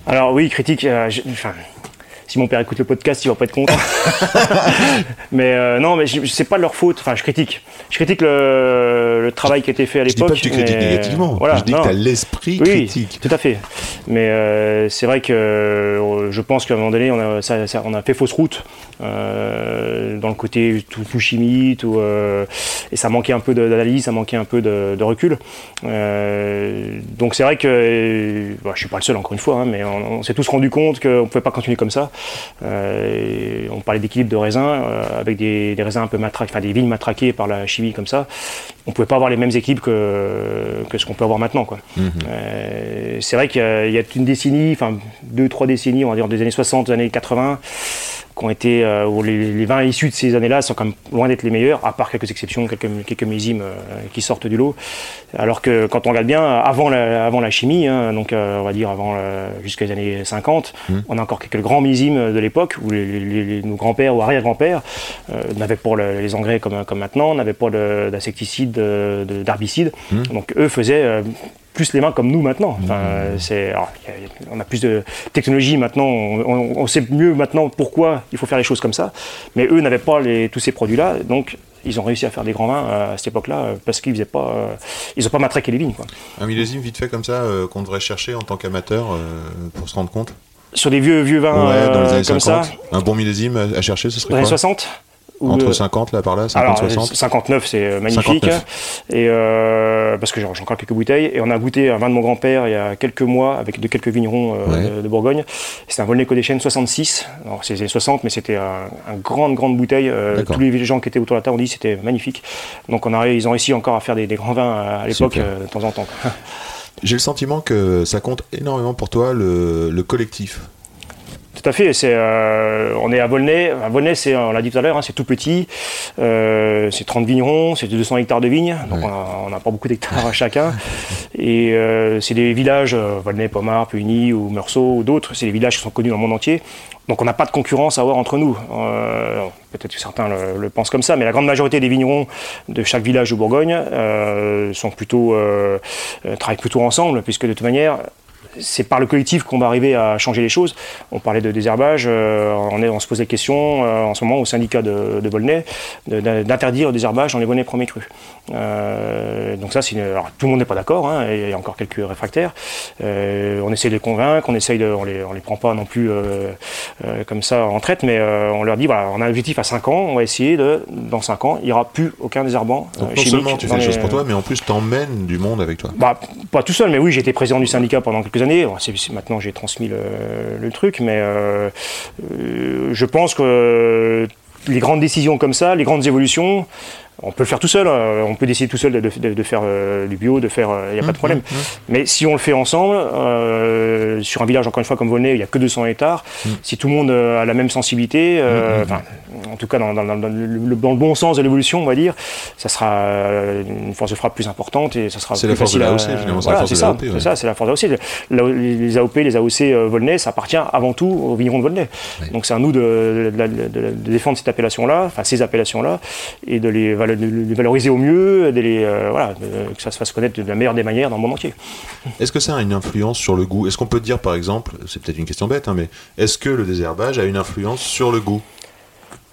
Alors oui, critique. euh, je- enfin, si mon père écoute le podcast, il va pas être content. mais euh, non, mais c'est pas de leur faute. Enfin, je critique. Je critique le, le travail qui a été fait à Je dis l'époque. pas que tu critiques mais- négativement. Voilà, je dis non. que tu as l'esprit Oui, critique. tout à fait. Mais euh, c'est vrai que euh, je pense qu'à un moment donné, on a, ça- ça- on a fait fausse route dans le côté tout, tout chimie, tout, et ça manquait un peu d'analyse, ça manquait un peu de, de recul. Donc c'est vrai que bah, je suis pas le seul encore une fois, hein, mais on, on s'est tous rendu compte qu'on ne pouvait pas continuer comme ça. Euh, on parlait d'équilibre de raisins euh, avec des, des raisins un peu matraqués, enfin des vignes matraquées par la chimie comme ça. On pouvait pas avoir les mêmes équipes que, que ce qu'on peut avoir maintenant. Quoi. Mhm. Euh, c'est vrai qu'il y, a- il y a une décennie, enfin deux, trois décennies, on va dire des années 60, des années 80, qui ont été, euh, où les, les vins issus de ces années-là sont quand même loin d'être les meilleurs, à part quelques exceptions, quelques, quelques millésimes euh, qui sortent du lot. Alors que quand on regarde bien, avant la, avant la chimie, hein, donc euh, on va dire avant les années 50, Mhm. on a encore quelques grands millésimes de l'époque où les, les- les- nos grands-pères ou arrière-grands-pères n'avaient pas le- les engrais comme, comme maintenant, n'avaient pas de- d'insecticides, de- de- d'herbicides. Mhm. Donc eux faisaient plus les mains comme nous maintenant. Enfin, euh, c'est, alors, on a plus de technologie maintenant, on, sait mieux maintenant pourquoi il faut faire les choses comme ça. Mais eux n'avaient pas les- tous ces produits-là, donc ils ont réussi à faire des grands vins à cette époque-là euh, parce qu'ils faisaient pas, euh, ils ont pas matraqué les vignes. Quoi. Un millésime vite fait comme ça euh, qu'on devrait chercher en tant qu'amateur euh, pour se rendre compte? Sur des vieux vieux vins Ouais, dans les années comme 50. ça, Un bon millésime à, chercher, ce dans serait les années quoi? 60 ou, Entre euh, 50 là par là, 50, Alors, 60 euh, 59, c'est euh, magnifique. 59. Et euh, parce que j'ai encore quelques bouteilles. Et on a goûté un vin de mon grand-père il y a quelques mois avec de quelques vignerons euh, Ouais. de, Bourgogne. C'était un Volnay Codéchène 66. Alors, c'est les années 60, mais c'était un, un grande, grande bouteille. Euh, tous les gens qui étaient autour de la table ont dit que c'était magnifique. Donc, on a, ils ont réussi encore à faire des, des grands vins à, à l'époque, euh, de temps en temps. J'ai le sentiment que ça compte énormément pour toi le, le collectif. Tout à fait. C'est, euh, on est à Volnay. À Volnay, c'est, on l'a dit tout à l'heure, hein, c'est tout petit. Euh, c'est 30 vignerons, c'est 200 hectares de vignes. Donc Ouais. on n'a pas beaucoup d'hectares à chacun. Et euh, c'est des villages, Volnay, Pommard, Puigny ou Meursault ou d'autres. C'est des villages qui sont connus dans le monde entier. Donc on n'a pas de concurrence à avoir entre nous. Euh, peut-être que certains le, le pensent comme ça, mais la grande majorité des vignerons de chaque village de Bourgogne euh, sont plutôt, euh, travaillent plutôt ensemble, puisque de toute manière, c'est par le collectif qu'on va arriver à changer les choses. On parlait de désherbage, euh, on, est, on se pose la question euh, en ce moment au syndicat de, de Volnay d'interdire le désherbage dans les Volnay premiers crus. Euh, donc ça, c'est une- alors, tout le monde n'est pas d'accord, hein, il y a encore quelques réfractaires. On essaie de les convaincre, on essaye de, on les, on les prend pas non plus comme ça en traite, mais on leur dit voilà, on a un objectif à 5 ans, on va essayer de, dans 5 ans, il n'y aura plus aucun désherbant Donc non seulement tu fais les choses pour toi, mais en plus t'emmènes du monde avec toi. bah, pas tout seul, mais oui, été président du syndicat pendant quelques années. Maintenant, j'ai transmis le, le truc, mais euh, euh, je pense que les grandes décisions comme ça, les grandes évolutions, on peut le faire tout seul. euh, on peut décider tout seul de, de- de faire euh, du bio, de faire. Il n'y a pas de problème. Mais si on le fait ensemble, euh, sur un village, encore une fois, comme Volnay, il n'y a que 200 hectares, si tout le monde euh, a la même sensibilité, euh, enfin, en tout cas dans, dans- dans- dans le, dans le bon sens de l'évolution, on va dire, ça sera euh, une force de frappe plus importante et ça sera C'est plus la force de facile à- l'AOC, finalement, c'est la force c'est de ça, l'AOP, ouais. c'est ça, c'est la force de l'AOC. La- Les les AOP, les AOC euh, Volnay, ça appartient avant tout aux vignerons de Volnay. Donc c'est à nous de, de- de- de- de défendre cette appellation-là, enfin ces appellations-là, et de les, valo- de les valoriser au mieux, de les, euh, voilà, que ça se fasse connaître de la meilleure des manières dans le monde entier. Est-ce que ça a une influence sur le goût? Est-ce qu'on peut dire par exemple, c'est peut-être une question bête, hein, mais est-ce que le désherbage a une influence sur le goût?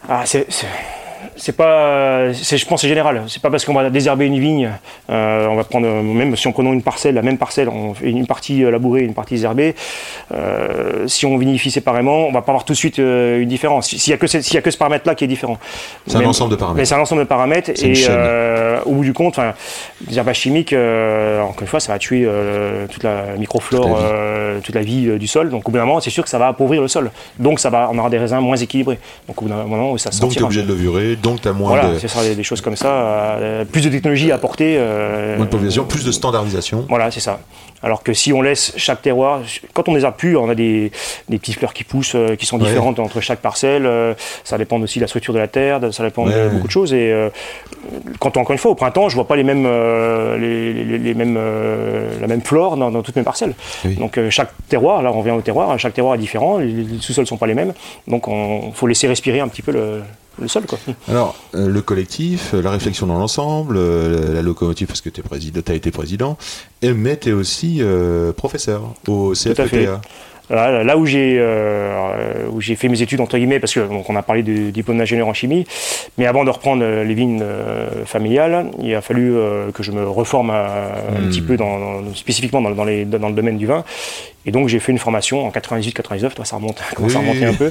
Ah, c'est. C'est- pas, je pense que c'est général. C'est pas parce qu'on va désherber une vigne, euh, on va prendre même si on prenons une parcelle, la même parcelle, on fait une partie euh, labourée, une partie désherbée. euh, si on vinifie séparément, on va pas avoir tout de suite euh, une différence. S'il y a que ce- s'il y a que ce paramètre-là qui est différent. C'est un Mais- ensemble de Mais paramètres. c'est un ensemble de paramètres et au bout du compte, enfin, le désherbage chimique, euh, encore une fois, ça va tuer toute la microflore, Toute la vie. toute la vie du sol. Donc au bout d'un moment, c'est sûr que ça va appauvrir le sol. Donc ça va, on aura des raisins moins équilibrés. Donc au bout d'un moment, ça Donc tu es obligé de levurer donc tu as moins Voilà, de, ce sera des, des choses comme ça. euh, plus de technologie à apporter. euh, moins de population, plus de standardisation. Voilà, c'est ça. Alors que si on laisse chaque terroir, quand on les a pu, on a des, des petites fleurs qui poussent, euh, qui sont Ouais. différentes entre chaque parcelle. ça dépend aussi de la structure de la terre, ça dépend Ouais, de beaucoup de choses. Et quand encore une fois, au printemps, je vois pas les mêmes, les, les- les mêmes, la même flore dans, dans toutes mes parcelles. Oui. Donc chaque terroir, là on revient au terroir, chaque terroir est différent, les, les sous-sols sont pas les mêmes. Donc il faut laisser respirer un petit peu le, le sol. Quoi. Alors, euh, le collectif, euh, la réflexion dans l'ensemble, euh, la locomotive, parce que tu as été président, et, mais tu es aussi professeur au. CFPA. Là, là où j'ai où j'ai fait mes études entre guillemets parce que donc on a parlé du diplôme d'ingénieur en chimie, mais avant de reprendre les vignes familiales, il a fallu que je me reforme un Hmm. petit peu dans, dans- spécifiquement dans, dans les- dans le domaine du vin. Et donc j'ai fait une formation en 98-99, toi ça remonte, ça un peu,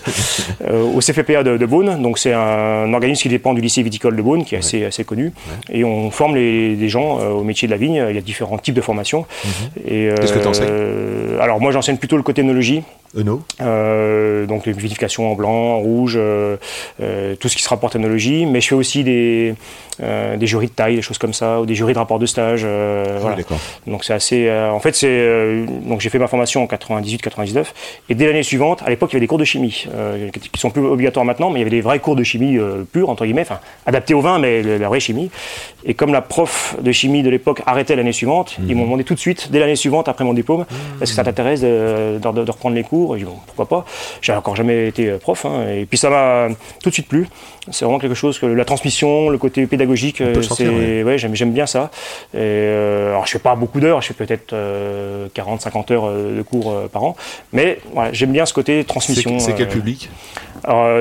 euh, au CFPA de, de Beaune. Donc c'est un organisme qui dépend du lycée viticole de Beaune, qui est assez, assez connu. Et on forme les, les gens euh, au métier de la vigne. Il y a différents types de formations. Et, Mhm. Qu'est-ce que t'enseignes? euh, Alors moi j'enseigne plutôt le côté œnologie. Eno Euh, donc les vinifications en blanc, en rouge, euh, euh, tout ce qui se rapporte à l'œnologie, mais je fais aussi des, euh, des jurys de taille, des choses comme ça, ou des jurys de rapport de stage. euh, Ah, voilà. Donc c'est assez. euh, en fait, c'est euh, donc j'ai fait ma formation en 98-99 et dès l'année suivante, à l'époque, il y avait des cours de chimie euh, qui sont plus obligatoires maintenant, mais il y avait des vrais cours de chimie euh, pure entre guillemets, enfin adaptés au vin, mais la vraie chimie. Et comme la prof de chimie de l'époque arrêtait l'année suivante, ils m'ont demandé tout de suite, dès l'année suivante après mon diplôme, est-ce que ça t'intéresse de, de- de reprendre les cours? Et j'ai dit, bon, pourquoi pas? J'ai encore jamais été prof, hein, et puis ça m'a tout de suite plu. C'est vraiment quelque chose que la transmission, le côté pédagogique, euh, sentir, ouais. ouais, j'aime, bien ça. Et, euh, alors je fais pas beaucoup d'heures, je fais peut-être 40-50 heures euh, de cours euh, par an, mais voilà, j'aime bien ce côté transmission. c'est quel euh, public? euh,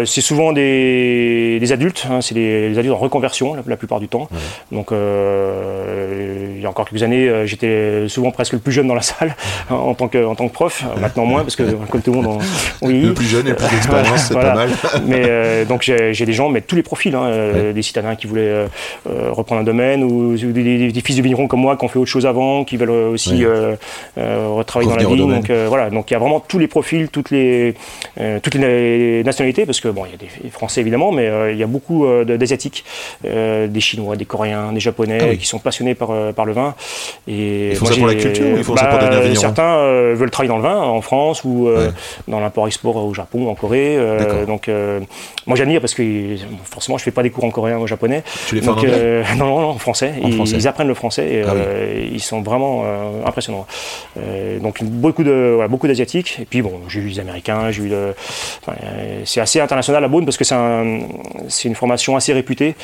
c'est souvent des, des adultes, hein, c'est des, des adultes en reconversion la, la plupart du temps. Donc, euh, il y a encore quelques années, euh, j'étais souvent presque le plus jeune dans la salle hein, en, tant que, en tant que prof. Euh, Maintenant moins, parce que comme tout le monde, on, vieillit. Le plus jeune et plus d'expérience, c'est Voilà. pas mal. Mais euh, donc j'ai j'ai des gens, mais tous les profils, hein, euh, des citadins qui voulaient euh, euh, reprendre un domaine, ou, des, des- des fils de vignerons comme moi qui ont fait autre chose avant, qui veulent euh, aussi Ouais. euh, euh, retravailler dans la domaine. Donc euh, voilà, donc il y a vraiment tous les profils, toutes les euh, toutes les nationalités, parce que bon, il y a des Français évidemment, mais euh, il y a beaucoup euh, d'asiatiques, euh, des Chinois, des Coréens, des Japonais, Ah oui. qui sont passionnés par par le vin. Et Ils font moi, ça pour la culture ou ils font ça pour devenir vigneron Certains veulent travailler dans le vin en France ou Ouais. dans l'import-export au Japon, en Corée. donc moi j'admire parce que bon, forcément je fais pas des cours en coréen ou en japonais. Tu les fais en anglais non, non, non, en français. En ils, français. ils apprennent le français et Ah oui. ils sont vraiment impressionnants. Donc beaucoup de voilà, beaucoup d'asiatiques et puis bon j'ai eu des américains, j'ai eu de, enfin, euh, c'est assez international à Beaune parce que c'est un, c'est une formation assez réputée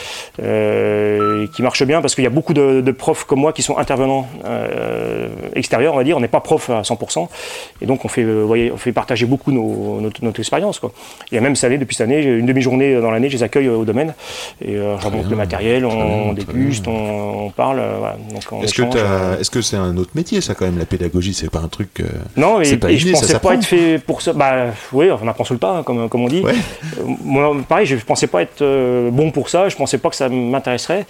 euh, qui marche bien parce qu'il y a beaucoup de, de profs comme moi qui sont intervenants euh, extérieurs on va dire. On n'est pas prof à 100% et donc on fait euh, vous voyez, on fait partager beaucoup nos, notre, notre expérience quoi. Il y a même cette année depuis cette année une demi-journée dans l'année je les accueille au domaine et euh, je remonte le matériel, on, déguste, on, on parle. voilà. Donc on Est-ce que, est-ce que c'est un autre métier, ça, quand même, la pédagogie? C'est pas un truc. Non, et, pas et je inné, ça pensais pas être fait pour ça. Bah oui, on apprend sur le pas, hein, comme, comme on dit. Ouais. Euh, Moi, pareil, je pensais pas être euh, bon pour ça, je pensais pas que ça m'intéresserait.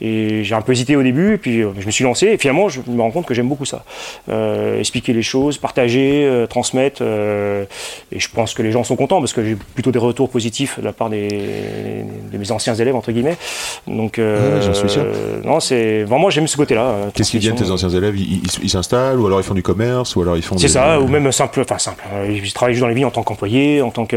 Et j'ai un peu hésité au début, et puis euh, je me suis lancé, et finalement, je me rends compte que j'aime beaucoup ça. Euh, expliquer les choses, partager, euh, transmettre. euh, et je pense que les gens sont contents, parce que j'ai plutôt des retours positifs de la part des, de mes anciens élèves, entre guillemets. Donc, Ouais, j'en suis sûr. non, c'est vraiment, j'aime ce côté-là. Qu'est-ce qu'ils viennent, tes anciens élèves? Ils ils- ils s'installent, ou alors ils font du commerce, ou alors ils font. C'est des- ça, ou même simple, enfin simple. euh, Je travaille juste dans les vignes en tant qu'employé, en tant que.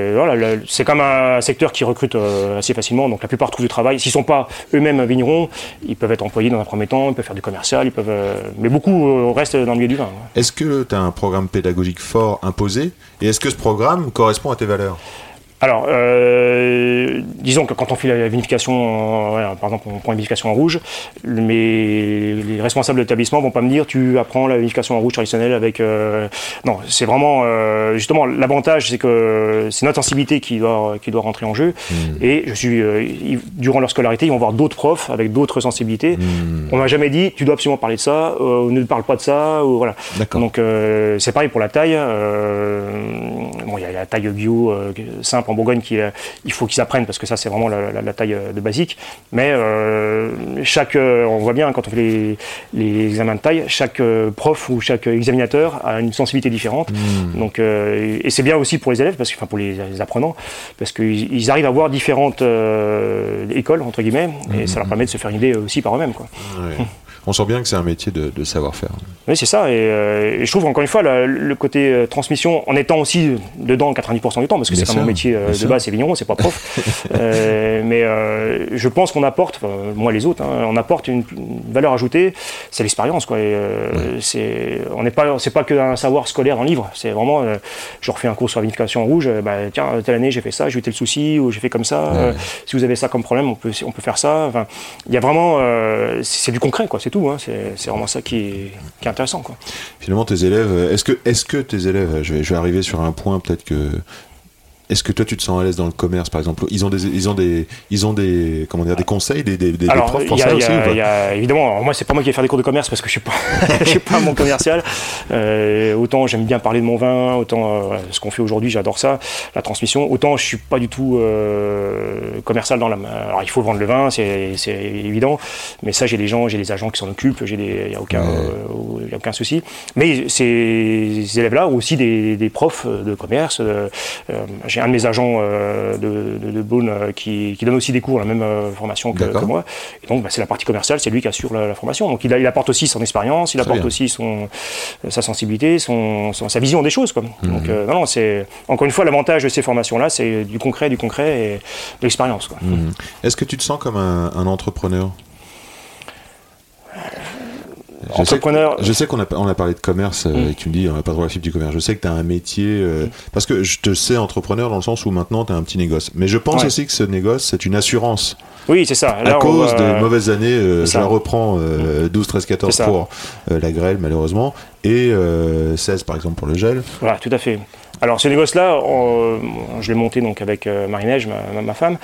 Euh, c'est comme un secteur qui recrute euh, assez facilement, donc la plupart trouvent du travail. S'ils sont pas eux-mêmes vignerons, ils peuvent être employés dans un premier temps, ils peuvent faire du commercial, ils peuvent. euh, mais beaucoup restent dans le milieu du vin. Est-ce que tu as un programme pédagogique fort imposé? Et est-ce que ce programme correspond à tes valeurs? Alors, euh, disons que quand on fait la vinification, en- ouais, par exemple, on prend une vinification en rouge, mais les responsables de l'établissement vont pas me dire tu apprends la vinification en rouge traditionnelle avec. euh, Non, c'est vraiment euh, justement l'avantage, c'est que c'est notre sensibilité qui doit qui doit rentrer en jeu. Et je suis euh, ils- durant leur scolarité, ils vont voir d'autres profs avec d'autres sensibilités. On m'a jamais dit tu dois absolument parler de ça, euh, ou ne parle pas de ça, ou voilà. D'accord. Donc euh, c'est pareil pour la taille. euh, bon, il y a la taille bio euh, simple en Bourgogne euh, il faut qu'ils apprennent parce que ça c'est vraiment la, la- la taille euh, de basique. Mais euh, chaque, on voit bien quand on fait les, les examens de taille, chaque prof ou chaque examinateur a une sensibilité différente. Donc, euh, et c'est bien aussi pour les élèves, parce que, enfin pour les, les apprenants, parce qu'ils ils arrivent à voir différentes écoles entre guillemets, et ça leur permet de se faire une idée aussi par eux-mêmes. quoi. Ouais. On sent bien que c'est un métier de, de savoir-faire. Oui, c'est ça. Et, euh, et je trouve encore une fois la- le côté euh, transmission, en étant aussi dedans 90% du temps, parce que c'est pas mon métier euh, de sûr. base, c'est vigneron, c'est pas prof. Mais je pense qu'on apporte, moi les autres, hein, on apporte une, une valeur ajoutée. C'est l'expérience, quoi. Et, c'est, on n'est pas, c'est pas qu'un savoir scolaire dans le livre. C'est vraiment, je refais un cours sur la vinification rouge. bah, tiens, telle année j'ai fait ça, j'ai eu tel souci ou j'ai fait comme ça. si vous avez ça comme problème, on peut, on peut faire ça. Enfin, il y a vraiment, c'est, c'est du concret, quoi. C'est hein. C'est, vraiment ça qui est, est intéressant. Finalement, tes élèves, est-ce que, est-ce que tes élèves, je vais arriver sur un point peut-être que. Est-ce que toi tu te sens à l'aise dans le commerce par exemple? Ils ont des, ils ont des, ils ont des, comment dire, des conseils, des, des, des- des Alors, profs pour ça aussi ou pas? évidemment, moi, c'est pas moi qui vais faire des cours de commerce parce que je suis pas, je suis pas bon commercial. Euh, autant j'aime bien parler de mon vin, autant euh, ce qu'on fait aujourd'hui, j'adore ça, la transmission. Autant je suis pas du tout euh, commercial dans la. Alors, il faut vendre le vin, c'est c'est évident, mais ça, j'ai des gens, j'ai des agents qui s'en occupent, j'ai des, il y a aucun, y a aucun souci. Mais ces, ces élèves-là ont aussi des, des profs de commerce. j'ai un de mes agents euh, de, de, de Beaune euh, qui, qui donne aussi des cours, la même euh, formation que, moi. Et donc, bah, c'est la partie commerciale, c'est lui qui assure la, la formation. Donc, il, a- il apporte aussi son expérience, il apporte aussi son, sa sensibilité, son, son- sa vision des choses. Quoi. Mhm. Donc, euh, non, non, c'est encore une fois l'avantage de ces formations-là, c'est du concret, du concret et de l'expérience. Mhm. Est-ce que tu te sens comme un, un entrepreneur? Je sais, Entrepreneur. je sais qu'on a, on a parlé de commerce euh, Mm. et tu me dis on n'a pas trop la fibre du commerce. Je sais que tu as un métier euh, parce que je te sais entrepreneur dans le sens où maintenant tu as un petit négoce. Mais je pense Ouais. aussi que ce négoce c'est une assurance Oui, c'est ça. à Là, cause va- des mauvaises années. euh, je ça. la reprends euh, 12, 13, 14 C'est ça. pour euh, la grêle malheureusement et euh, 16 par exemple pour le gel. Voilà, tout à fait. Alors ce négoce-là, je l'ai monté donc avec euh, Marie-Neige, ma, femme.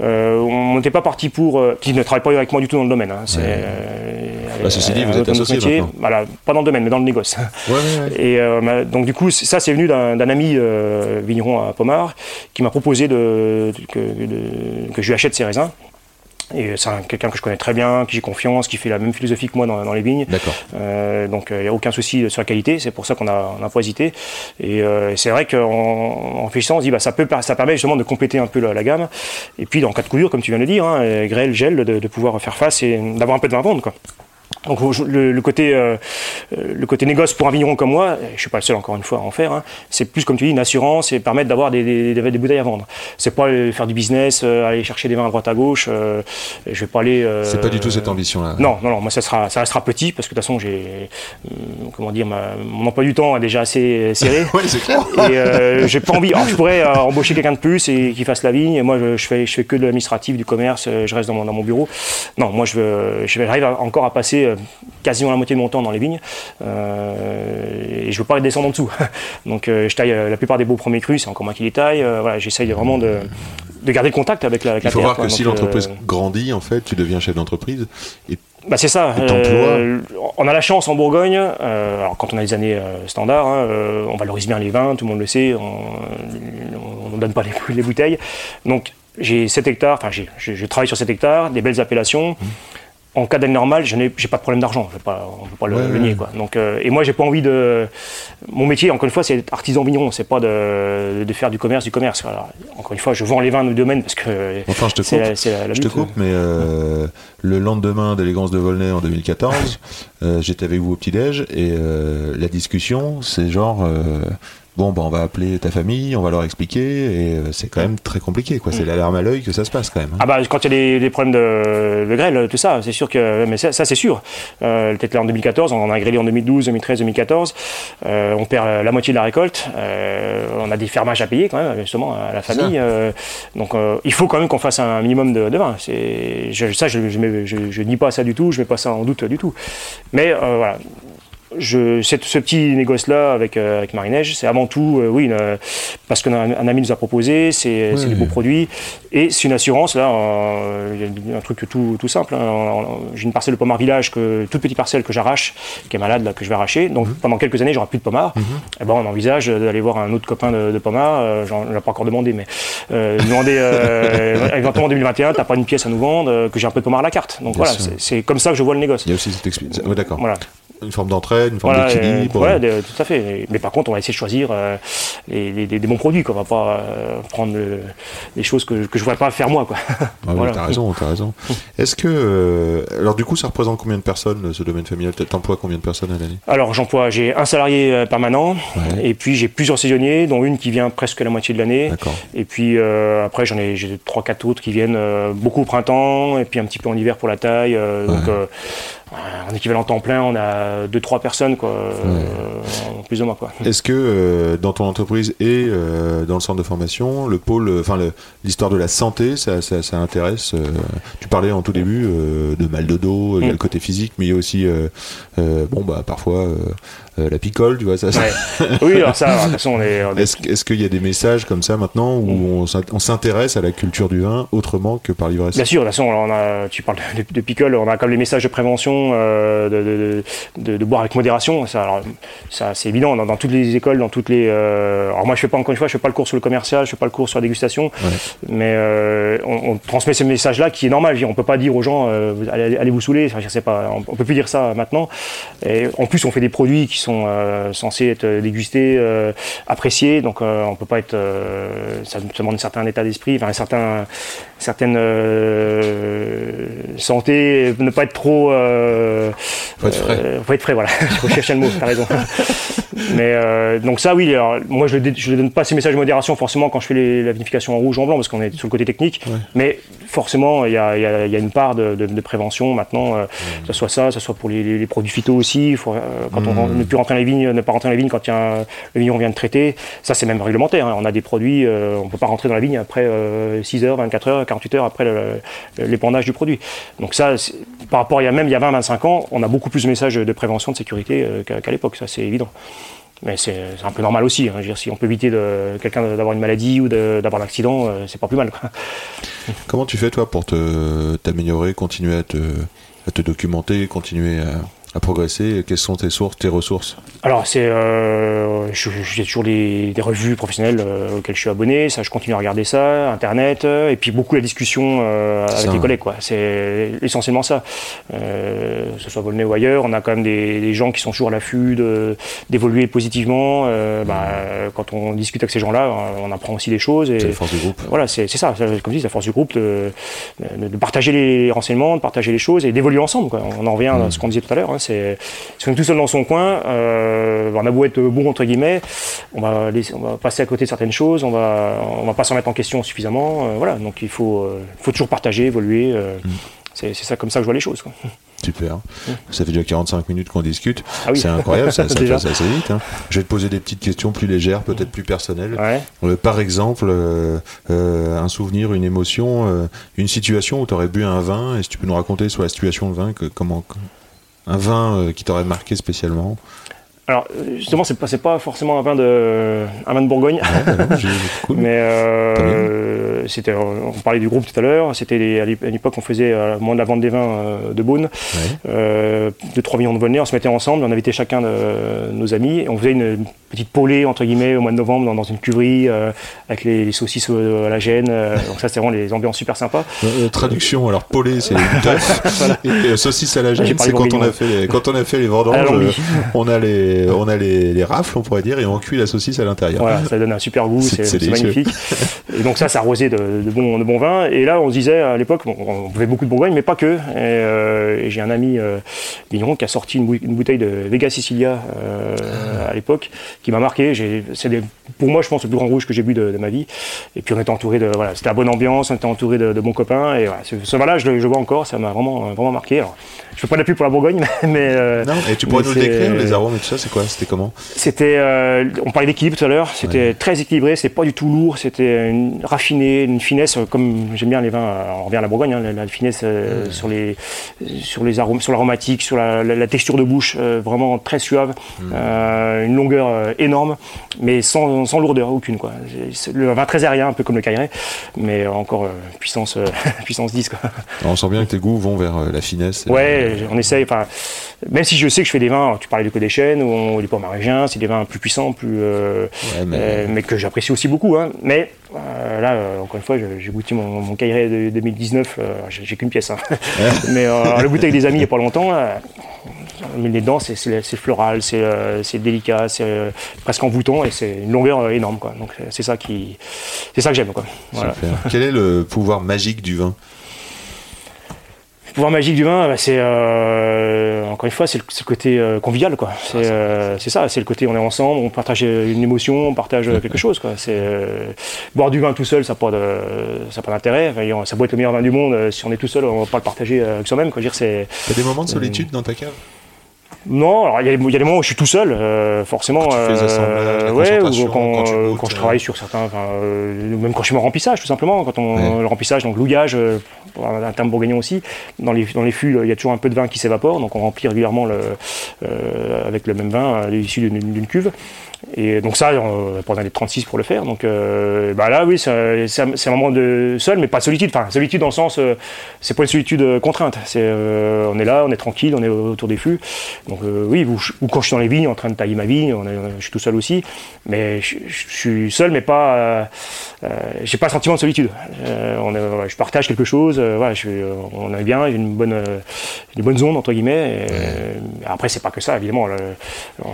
Euh, on n'était pas parti pour, euh, qui ne travaille pas avec moi du tout dans le domaine. hein. C'est, euh, Bah, ceci dit, vous êtes associés métier. Voilà, pas dans le domaine, mais dans le négoce. Ouais, ouais, ouais. Et euh, donc du coup, ça c'est venu d'un ami vigneron à Pomard qui m'a proposé de, que, de- que je lui achète ses raisins. Et c'est un- quelqu'un que je connais très bien, qui j'ai confiance, qui fait la même philosophie que moi dans, dans les vignes. D'accord. Euh, donc il n'y a aucun souci sur la qualité, c'est pour ça qu'on a, on a pas hésité. Et euh, c'est vrai qu'en en réfléchissant, on se dit bah, ça, peut, ça permet justement de compléter un peu la, la gamme. Et puis en cas de coup dur, comme tu viens de le dire, hein, euh, grêle, gel, de, de pouvoir faire face et d'avoir un peu de vin à vendre. Quoi. Donc le, le côté, euh, euh, le côté négoce pour un vigneron comme moi, je suis pas le seul encore une fois à en faire, hein, c'est plus comme tu dis une assurance et permettre d'avoir des, des, des- bouteilles à vendre. C'est pas euh, faire du business, euh, aller chercher des vins à droite à gauche. je vais pas aller. C'est pas du tout cette ambition-là. non, non, non, moi ça sera, ça restera petit parce que de toute façon j'ai, comment dire, ma- mon emploi du temps est déjà assez serré. Ouais, c'est clair. Et j'ai pas envie. Alors, je pourrais embaucher quelqu'un de plus et qui fasse la vigne. Et moi, je, je fais, je fais que de l'administratif, du commerce. Je reste dans mon, dans mon bureau. Non, moi, je veux, je j'arrive encore à passer euh, quasiment la moitié de mon temps dans les vignes. Euh, et je veux pas descendre en dessous. Donc, euh, je taille la plupart des beaux premiers crus. C'est encore moi qui les taille. Voilà, j'essaye vraiment de, de garder le contact avec la, avec Il la faut terre, voir quoi. que si l'entreprise grandit, en fait, tu deviens chef d'entreprise. Et bah c'est ça. Euh, on a la chance en Bourgogne, euh, alors quand on a les années euh, standards, hein, on valorise bien les vins, tout le monde le sait, on ne donne pas les, les bouteilles. Donc j'ai 7 hectares, enfin je, je travaille sur 7 hectares, des belles appellations. En cas d'année normale, je n'ai j'ai pas de problème d'argent, on ne peut pas le, Ouais, le ouais, nier. Quoi. Donc, euh, et moi, j'ai pas envie de. Mon métier, encore une fois, c'est artisan vigneron, c'est pas de, de faire du commerce, du commerce. Voilà. Encore une fois, je vends les vins de domaine parce que Enfin, je te coupe. la, c'est la- la Je te coupe, mais euh, le lendemain d'élégance de Volnay en 2014, euh, j'étais avec vous au petit-déj et la discussion, c'est genre, bon, bah, on va appeler ta famille, on va leur expliquer et euh, c'est quand même très compliqué, quoi. C'est l'alarme à l'œil que ça se passe quand même. hein. Ah bah quand il y a des, problèmes de, de grêle, tout ça, c'est sûr que, mais ça, ça, c'est sûr. Euh, Peut-être là en 2014, on en a grêlé en 2012, 2013, 2014. Euh, on perd la, moitié de la récolte. Euh, on a des fermages à payer quand même, justement, à la famille. Euh, donc il faut quand même qu'on fasse un minimum de, de vin. C'est, je, ça, je, je, mets- je, je nie pas ça du tout, je mets pas ça en doute du tout. Mais voilà. Je, cette- ce petit négoce-là avec, euh, avec Marie-Neige, c'est avant tout, euh, oui, une- parce qu'un un ami nous a proposé, c'est Ouais. des beaux produits, et c'est une assurance, là, euh, un truc tout, tout simple. hein. J'ai une parcelle de pommard village, que, toute petite parcelle que j'arrache, qui est malade, là, que je vais arracher. Donc Mhm. pendant quelques années, j'aurai plus de pommard. Et ben, on envisage d'aller voir un autre copain de, de pommard, euh, j'en ai pas encore demandé, mais euh, demander euh, éventuellement en 2021, t'as pas une pièce à nous vendre, euh, que j'ai un peu de pommard à la carte. Donc Bien voilà, c'est- c'est comme ça que je vois le négoce. Il y a aussi cette expérience. Ouais, d'accord. Voilà. Une forme d'entraide, une forme Voilà, d'équilibre. euh, ouais, tout à fait. Mais par contre, on va essayer de choisir euh, les, les- les- des bons produits. Quoi. On va pas euh, prendre des choses que, que je ne pourrais pas faire moi. Quoi. Ah oui, Voilà. t'as raison, t'as raison. Est-ce que. alors, du coup, ça représente combien de personnes, ce domaine familial? T'emploies combien de personnes à l'année? Alors, j'emploie, j'ai un salarié permanent, Ouais. et puis j'ai plusieurs saisonniers, dont une qui vient presque la moitié de l'année. Et puis après, j'en ai, j'ai trois, quatre autres qui viennent beaucoup au printemps, et puis un petit peu en hiver pour la taille. Donc, en équivalent temps plein, on a deux, trois personnes, quoi, euh, plus de moi. Quoi. Est-ce que euh, dans ton entreprise et euh, dans le centre de formation, le pôle, euh, enfin l'histoire de la santé, ça, ça, ça intéresse euh, Tu parlais en tout début euh, de mal de dos, il y a Mm. le côté physique, mais il y a aussi, bon bah parfois la picole, tu vois ça. ça- Ouais. oui, alors ça, de toute façon, on est, est- Est-ce est-ce qu'il y a des messages comme ça maintenant où Mm. on s'int- on s'intéresse à la culture du vin autrement que par l'ivresse? Bien sûr, de toute façon, on a, tu parles de, de picole, on a comme les messages de prévention, euh, de, de, boire avec modération. Ça, alors, ça c'est évident dans, dans toutes les écoles, dans toutes les. euh, alors moi, je fais pas encore une fois, je fais pas le cours sur le commercial, je fais pas le cours sur la dégustation, mais euh, on, on transmet ces messages-là qui est normal. On peut pas dire aux gens, euh, allez, allez vous saouler. Enfin, je sais pas, on, on peut plus dire ça maintenant. Et en plus, on fait des produits qui sont euh, censés être dégustés, euh, appréciés, donc euh, on peut pas être. euh, ça, demande un certain état d'esprit, enfin un certain certaine euh, santé, ne pas être trop. Euh, Faut être frais. euh, faut être frais, voilà. Je recherchais le mot, t'as raison. Mais euh, donc ça, oui. Alors, moi, je ne donne pas ces messages de modération forcément quand je fais les- la vinification en rouge ou en blanc parce qu'on est sur le côté technique. Ouais. Mais forcément, il y a, il y a- il y a une part de, de- de prévention maintenant. euh, Que ce soit ça, que ce soit pour les, produits phyto aussi. Faut, euh, quand on Mhm. ne peut rentrer dans les vignes, ne pas rentrer dans les vignes quand il y a un- le vigneron vient de traiter. Ça, c'est même réglementaire. hein. On a des produits, euh, on ne peut pas rentrer dans la vigne après euh, 6 heures, 24 heures, 48 heures après l'épandage du produit. Donc ça, par rapport à il y a même il y a 20-25 ans, on a beaucoup plus de messages de prévention, de sécurité euh, qu'à qu'à l'époque. Ça, c'est évident. Mais c'est un peu normal aussi. hein. Dire, si on peut éviter de quelqu'un d'avoir une maladie ou d'avoir un accident, euh, c'est pas plus mal. Comment tu fais toi pour t'améliorer, continuer à te, à te documenter, continuer à, à progresser Quelles sont tes sources, tes ressources? Alors, c'est, euh, j'ai toujours des, des revues professionnelles euh, auxquelles je suis abonné. Ça, je continue à regarder ça, Internet, euh, et puis beaucoup la discussion avec ça, les collègues. Quoi. C'est essentiellement ça. Que ce soit Volney ou ailleurs, on a quand même des, des gens qui sont toujours à l'affût de- d'évoluer positivement. Bah, quand on discute avec ces gens-là, on apprend aussi des choses. C'est la force du groupe. voilà, c'est ça, comme je dis, la force du groupe, de, de- de partager les renseignements, de partager les choses et d'évoluer ensemble. quoi. On en revient à ce qu'on disait tout à l'heure. hein, c'est si on est tout seul dans son coin, euh, on a beau être bon entre guillemets, on va, laisser- on va passer à côté de certaines choses, on va, on va pas s'en mettre en question suffisamment. euh, voilà, donc il faut, euh, faut toujours partager, évoluer. euh, C'est c'est ça comme ça que je vois les choses. quoi. Super. Ça fait déjà 45 minutes qu'on discute. Ah oui. C'est incroyable, ça, ça passe assez vite. hein. Je vais te poser des petites questions plus légères, peut-être plus personnelles. Ouais. Euh, par exemple, euh, euh, un souvenir, une émotion, une situation où tu aurais bu un vin, et si tu peux nous raconter sur la situation de vin, que, comment, un vin euh, qui t'aurait marqué spécialement. Alors euh, justement, c'est pas, pas forcément un vin de, un vin de Bourgogne. Ouais, bah non, j'ai- cool. Mais euh, c'était, on parlait du groupe tout à l'heure. C'était à l'ép- à l'époque, on faisait euh, moment de la vente des vins euh, de Beaune, Ouais. de 3 millions de Volnay. On se mettait ensemble, on invitait chacun de nos amis et on faisait une petite polée entre guillemets au mois de novembre dans, dans une cuverie euh, avec les, les saucisses au- à la gêne. euh, donc ça, c'était vraiment les ambiances super sympas. Euh, traduction, alors polé c'est teuf, et euh, saucisse à la gêne, c'est quand on a fait les, quand on a fait les vendanges, euh, on a les, on a les, les rafles, on pourrait dire, et on cuit la saucisse à l'intérieur. Voilà, ça donne un super goût, C'est- c'est c'est c'est magnifique. Et donc ça, ça arrosait de, de bons de bons vins. Et là, on se disait à l'époque, bon, on buvait beaucoup de Bourgogne, mais pas que. Et, euh, et j'ai un ami euh, vigneron qui a sorti une, bou- une bouteille de Vega Sicilia euh, à l'époque, qui m'a marqué. C'est pour moi, je pense, le plus grand rouge que j'ai bu de, de ma vie. Et puis on était entouré de, voilà, c'était la bonne ambiance, on était entouré de, de bons copains. Et voilà, ce, ce vin-là, je, le- je le vois encore, ça m'a vraiment, vraiment marqué. Alors, je fais pas de la pub pour la Bourgogne, mais euh, Non, et tu pourrais nous le décrire, les arômes et tout ça, c'est quoi? C'était comment? C'était, euh, on parlait d'équilibre tout à l'heure, c'était très équilibré, c'était pas du tout lourd, c'était une raffiné, une finesse, euh, comme j'aime bien les vins, on revient à la Bourgogne, hein, la, la finesse euh, sur, les, sur les arômes, sur l'aromatique, sur la, la- la texture de bouche, euh, vraiment très suave, euh, une longueur énorme, mais sans, sans lourdeur aucune. Quoi. Le vin très aérien, un peu comme le Cailleret, mais encore euh, puissance, euh, puissance 10. Quoi. Alors, On sent bien que tes goûts vont vers euh, la finesse. Ouais, on essaye. Enfin, même si je sais que je fais des vins, tu parlais du Côte des Chênes ou des Pommes Marégiens, c'est des vins plus puissants, plus, euh, Ouais, mais- euh, mais que j'apprécie aussi beaucoup. hein. Mais euh, là, euh, encore une fois, j'ai goûté mon, mon de 2019. euh, j'ai qu'une pièce. hein. mais euh, le goûter avec des amis il n'y a pas longtemps. Mais les dents, c'est- floral, c'est euh, c'est délicat, c'est euh, presque envoûtant et c'est une longueur euh, énorme. Quoi. Donc c'est ça qui, c'est ça que j'aime. Voilà. Quel est le pouvoir magique du vin? Le pouvoir magique du vin, bah, c'est euh, encore une fois, c'est le, côté euh, convivial, quoi. C'est euh, ça, c'est le côté on est ensemble, on partage une émotion, on partage quelque chose, quoi. C'est boire du vin tout seul, ça n'a pas de- ça pas d'intérêt. Enfin, ça peut être le meilleur vin du monde, si on est tout seul, on va pas le partager avec soi-même, quoi. Dire, c'est T'as des moments de solitude dans ta cave? Non, alors il y, a des- il y a des moments où je suis tout seul, euh, forcément. Quand tu fais les assemblages, la ouais, ou quand, quand tu euh, goûtes, quand je euh. travaille sur certains, euh, même quand je suis en remplissage, tout simplement. Quand on Ouais. le remplissage, donc louillage, euh, un, terme bourguignon aussi. Dans les dans les fûts, il y a toujours un peu de vin qui s'évapore, donc on remplit régulièrement le, euh, avec le même vin euh, issu d'une d'une cuve. Et donc ça, on pas besoin d'être 36 pour le faire. Donc euh, bah là, oui, c'est un, un moment de seul, mais pas de solitude. Enfin, solitude dans le sens, euh, c'est pas une solitude euh, contrainte. C'est, on est là, on est tranquille, on est autour des fûts. Donc oui, ou, ou quand je suis dans les vignes, en train de tailler ma vigne, on est- je suis tout seul aussi. Mais je, je suis seul, mais pas, j'ai pas le sentiment de solitude. On est- voilà, je partage quelque chose. voilà, je, on est bien, j'ai une bonne, une bonne zone entre guillemets. Et, après, c'est pas que ça, évidemment. On-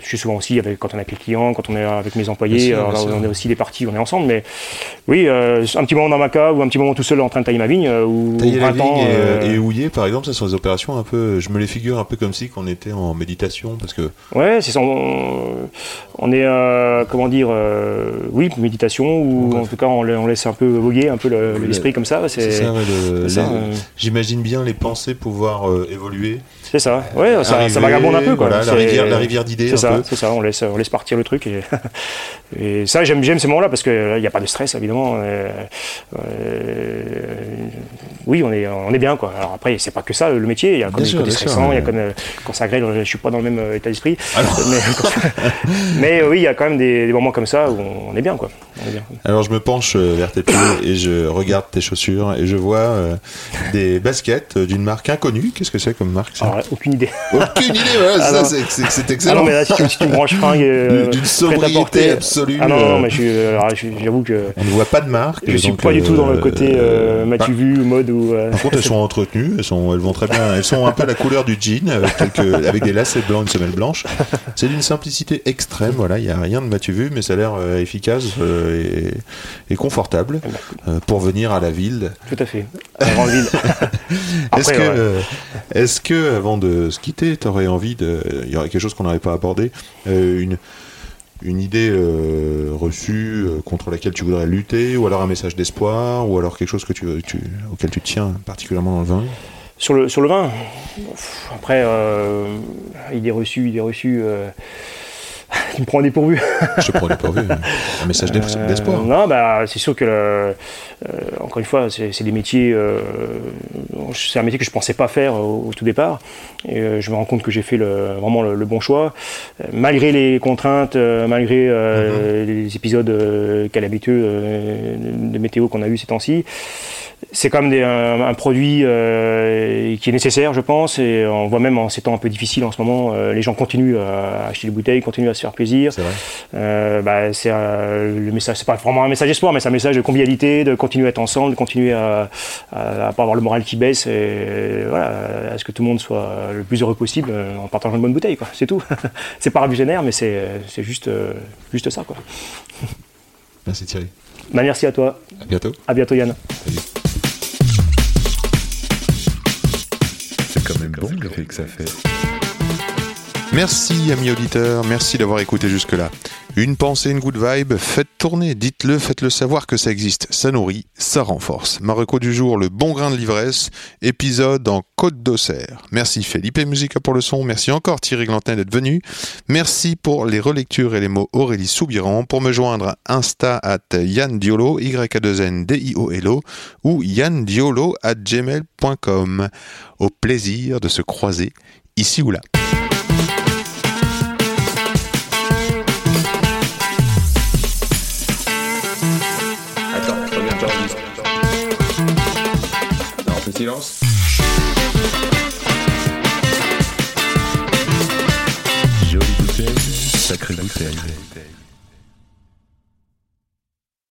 je suis souvent aussi avec, quand on avec les clients, quand on est avec mes employés. Sûr, alors sûr. on est aussi des parties, on est ensemble. Mais oui, euh, un petit moment dans ma cave ou un petit moment tout seul en train de tailler ma vigne. euh, Ou Tailler la 20 ans, vigne et, euh, et houiller, par exemple, ça sont des opérations un peu. Je me les figure un peu comme si qu'on était en méditation, parce que Ouais, c'est ça. On, on est, euh, comment dire, euh, oui, méditation, ou Ouais. en tout cas, on, la- on laisse un peu voguer un peu le- Le- l'esprit comme ça. c'est ça. ouais, euh. J'imagine bien les pensées pouvoir euh, évoluer. c'est ça. Ouais, ça, ça vagabonde un peu, quoi. voilà, la rivière, la rivière d'idées, C'est ça, c'est ça. On laisse, on laisse partir le truc. Et, et ça, j'aime, j'aime ces moments-là parce qu'il n'y a pas de stress, évidemment. Euh, euh, oui, on est, on est bien, quoi. Alors après, c'est pas que ça, le métier. Il y a comme des côtés stressants, il y a ouais. comme euh, quand ça grêle, je suis pas dans le même état d'esprit. Mais, mais, oui, il y a quand même des, des moments comme ça où on, on est bien, quoi. On est bien. Alors je me penche vers tes pieds et je regarde tes chaussures et je vois euh, des baskets d'une marque inconnue. Qu'est-ce que c'est comme marque ça? Alors, aucune idée. Aucune idée, Ah ça, c'est- c'est c'est Ah excellent. non, mais là, si tu, si tu me branches fringues. Euh, D'une sobriété porter- absolue. Ah non, euh, non, mais je suis- alors, je- j'avoue que On ne voit pas de marque. je suis donc, pas du tout dans le euh, côté euh, bah, m'as-tu vu, mode ou. euh, Par contre, elles sont entretenues, elles, sont, elles vont très bien. Elles sont un peu la couleur du jean, avec, quelques, avec des lacets blancs, une semelle blanche. C'est d'une simplicité extrême, voilà, il n'y a rien de m'as-tu vu, mais ça a l'air euh, efficace euh, et, et confortable Eh ben, euh, pour venir à la ville. Tout à fait. À la grande ville. Est-ce que, ouais. euh, est-ce que, avant de se quitter, tu aurais envie de. Il y aurait quelque chose qu'on n'aurait pas abordé, euh, une, une idée euh, reçue euh, contre laquelle tu voudrais lutter, ou alors un message d'espoir, ou alors quelque chose que tu, tu- auquel tu tiens particulièrement dans le vin? Sur le, sur le vin, après, euh, idée reçue, idée reçue, tu me prends dépourvu. Je te prends dépourvu. Un message Euh, d'espoir. non, bah, c'est sûr que, le- euh, encore une fois, c'est des métiers, euh, c'est un métier que je pensais pas faire au, au tout départ. Et euh, je me rends compte que j'ai fait le, vraiment le, le bon choix, Euh, malgré les contraintes, euh, malgré euh, Mhm. les épisodes euh, calamiteux euh, de météo qu'on a eu ces temps-ci. C'est quand même des- un, un produit euh, qui est nécessaire, je pense, et on voit même en ces temps un peu difficiles en ce moment, euh, les gens continuent à acheter des bouteilles, continuent à se faire plaisir. C'est vrai. Euh, bah, c'est euh, le message, c'est pas vraiment un message d'espoir, mais c'est un message de convivialité, de continuer à être ensemble, de continuer à, à, à pas avoir le moral qui baisse, et voilà, à ce que tout le monde soit le plus heureux possible en partageant une bonne bouteille, quoi. C'est tout. c'est pas révolutionnaire, mais c'est, c'est juste, juste ça, quoi. Merci Thierry. Bah, merci à toi. À bientôt. À bientôt, Yann. C'est bon l'effet que ça fait. Merci, amis auditeurs, merci d'avoir écouté jusque-là. Une pensée, une good vibe, faites tourner, dites-le, faites-le savoir que ça existe. Ça nourrit, ça renforce. Marocco du jour, le bon grain de l'ivresse, épisode en Côte d'Auxerre. Merci Felipe Musica pour le son, merci encore Thierry Glantin d'être venu. Merci pour les relectures et les mots Aurélie Soubiran. Pour me joindre, Insta at Yann Diolo, y a 2 n d i o l o ou yandiolo at gmail.com. Au plaisir de se croiser ici ou là. Silence. Jolie bouteille, sacrée bouteille.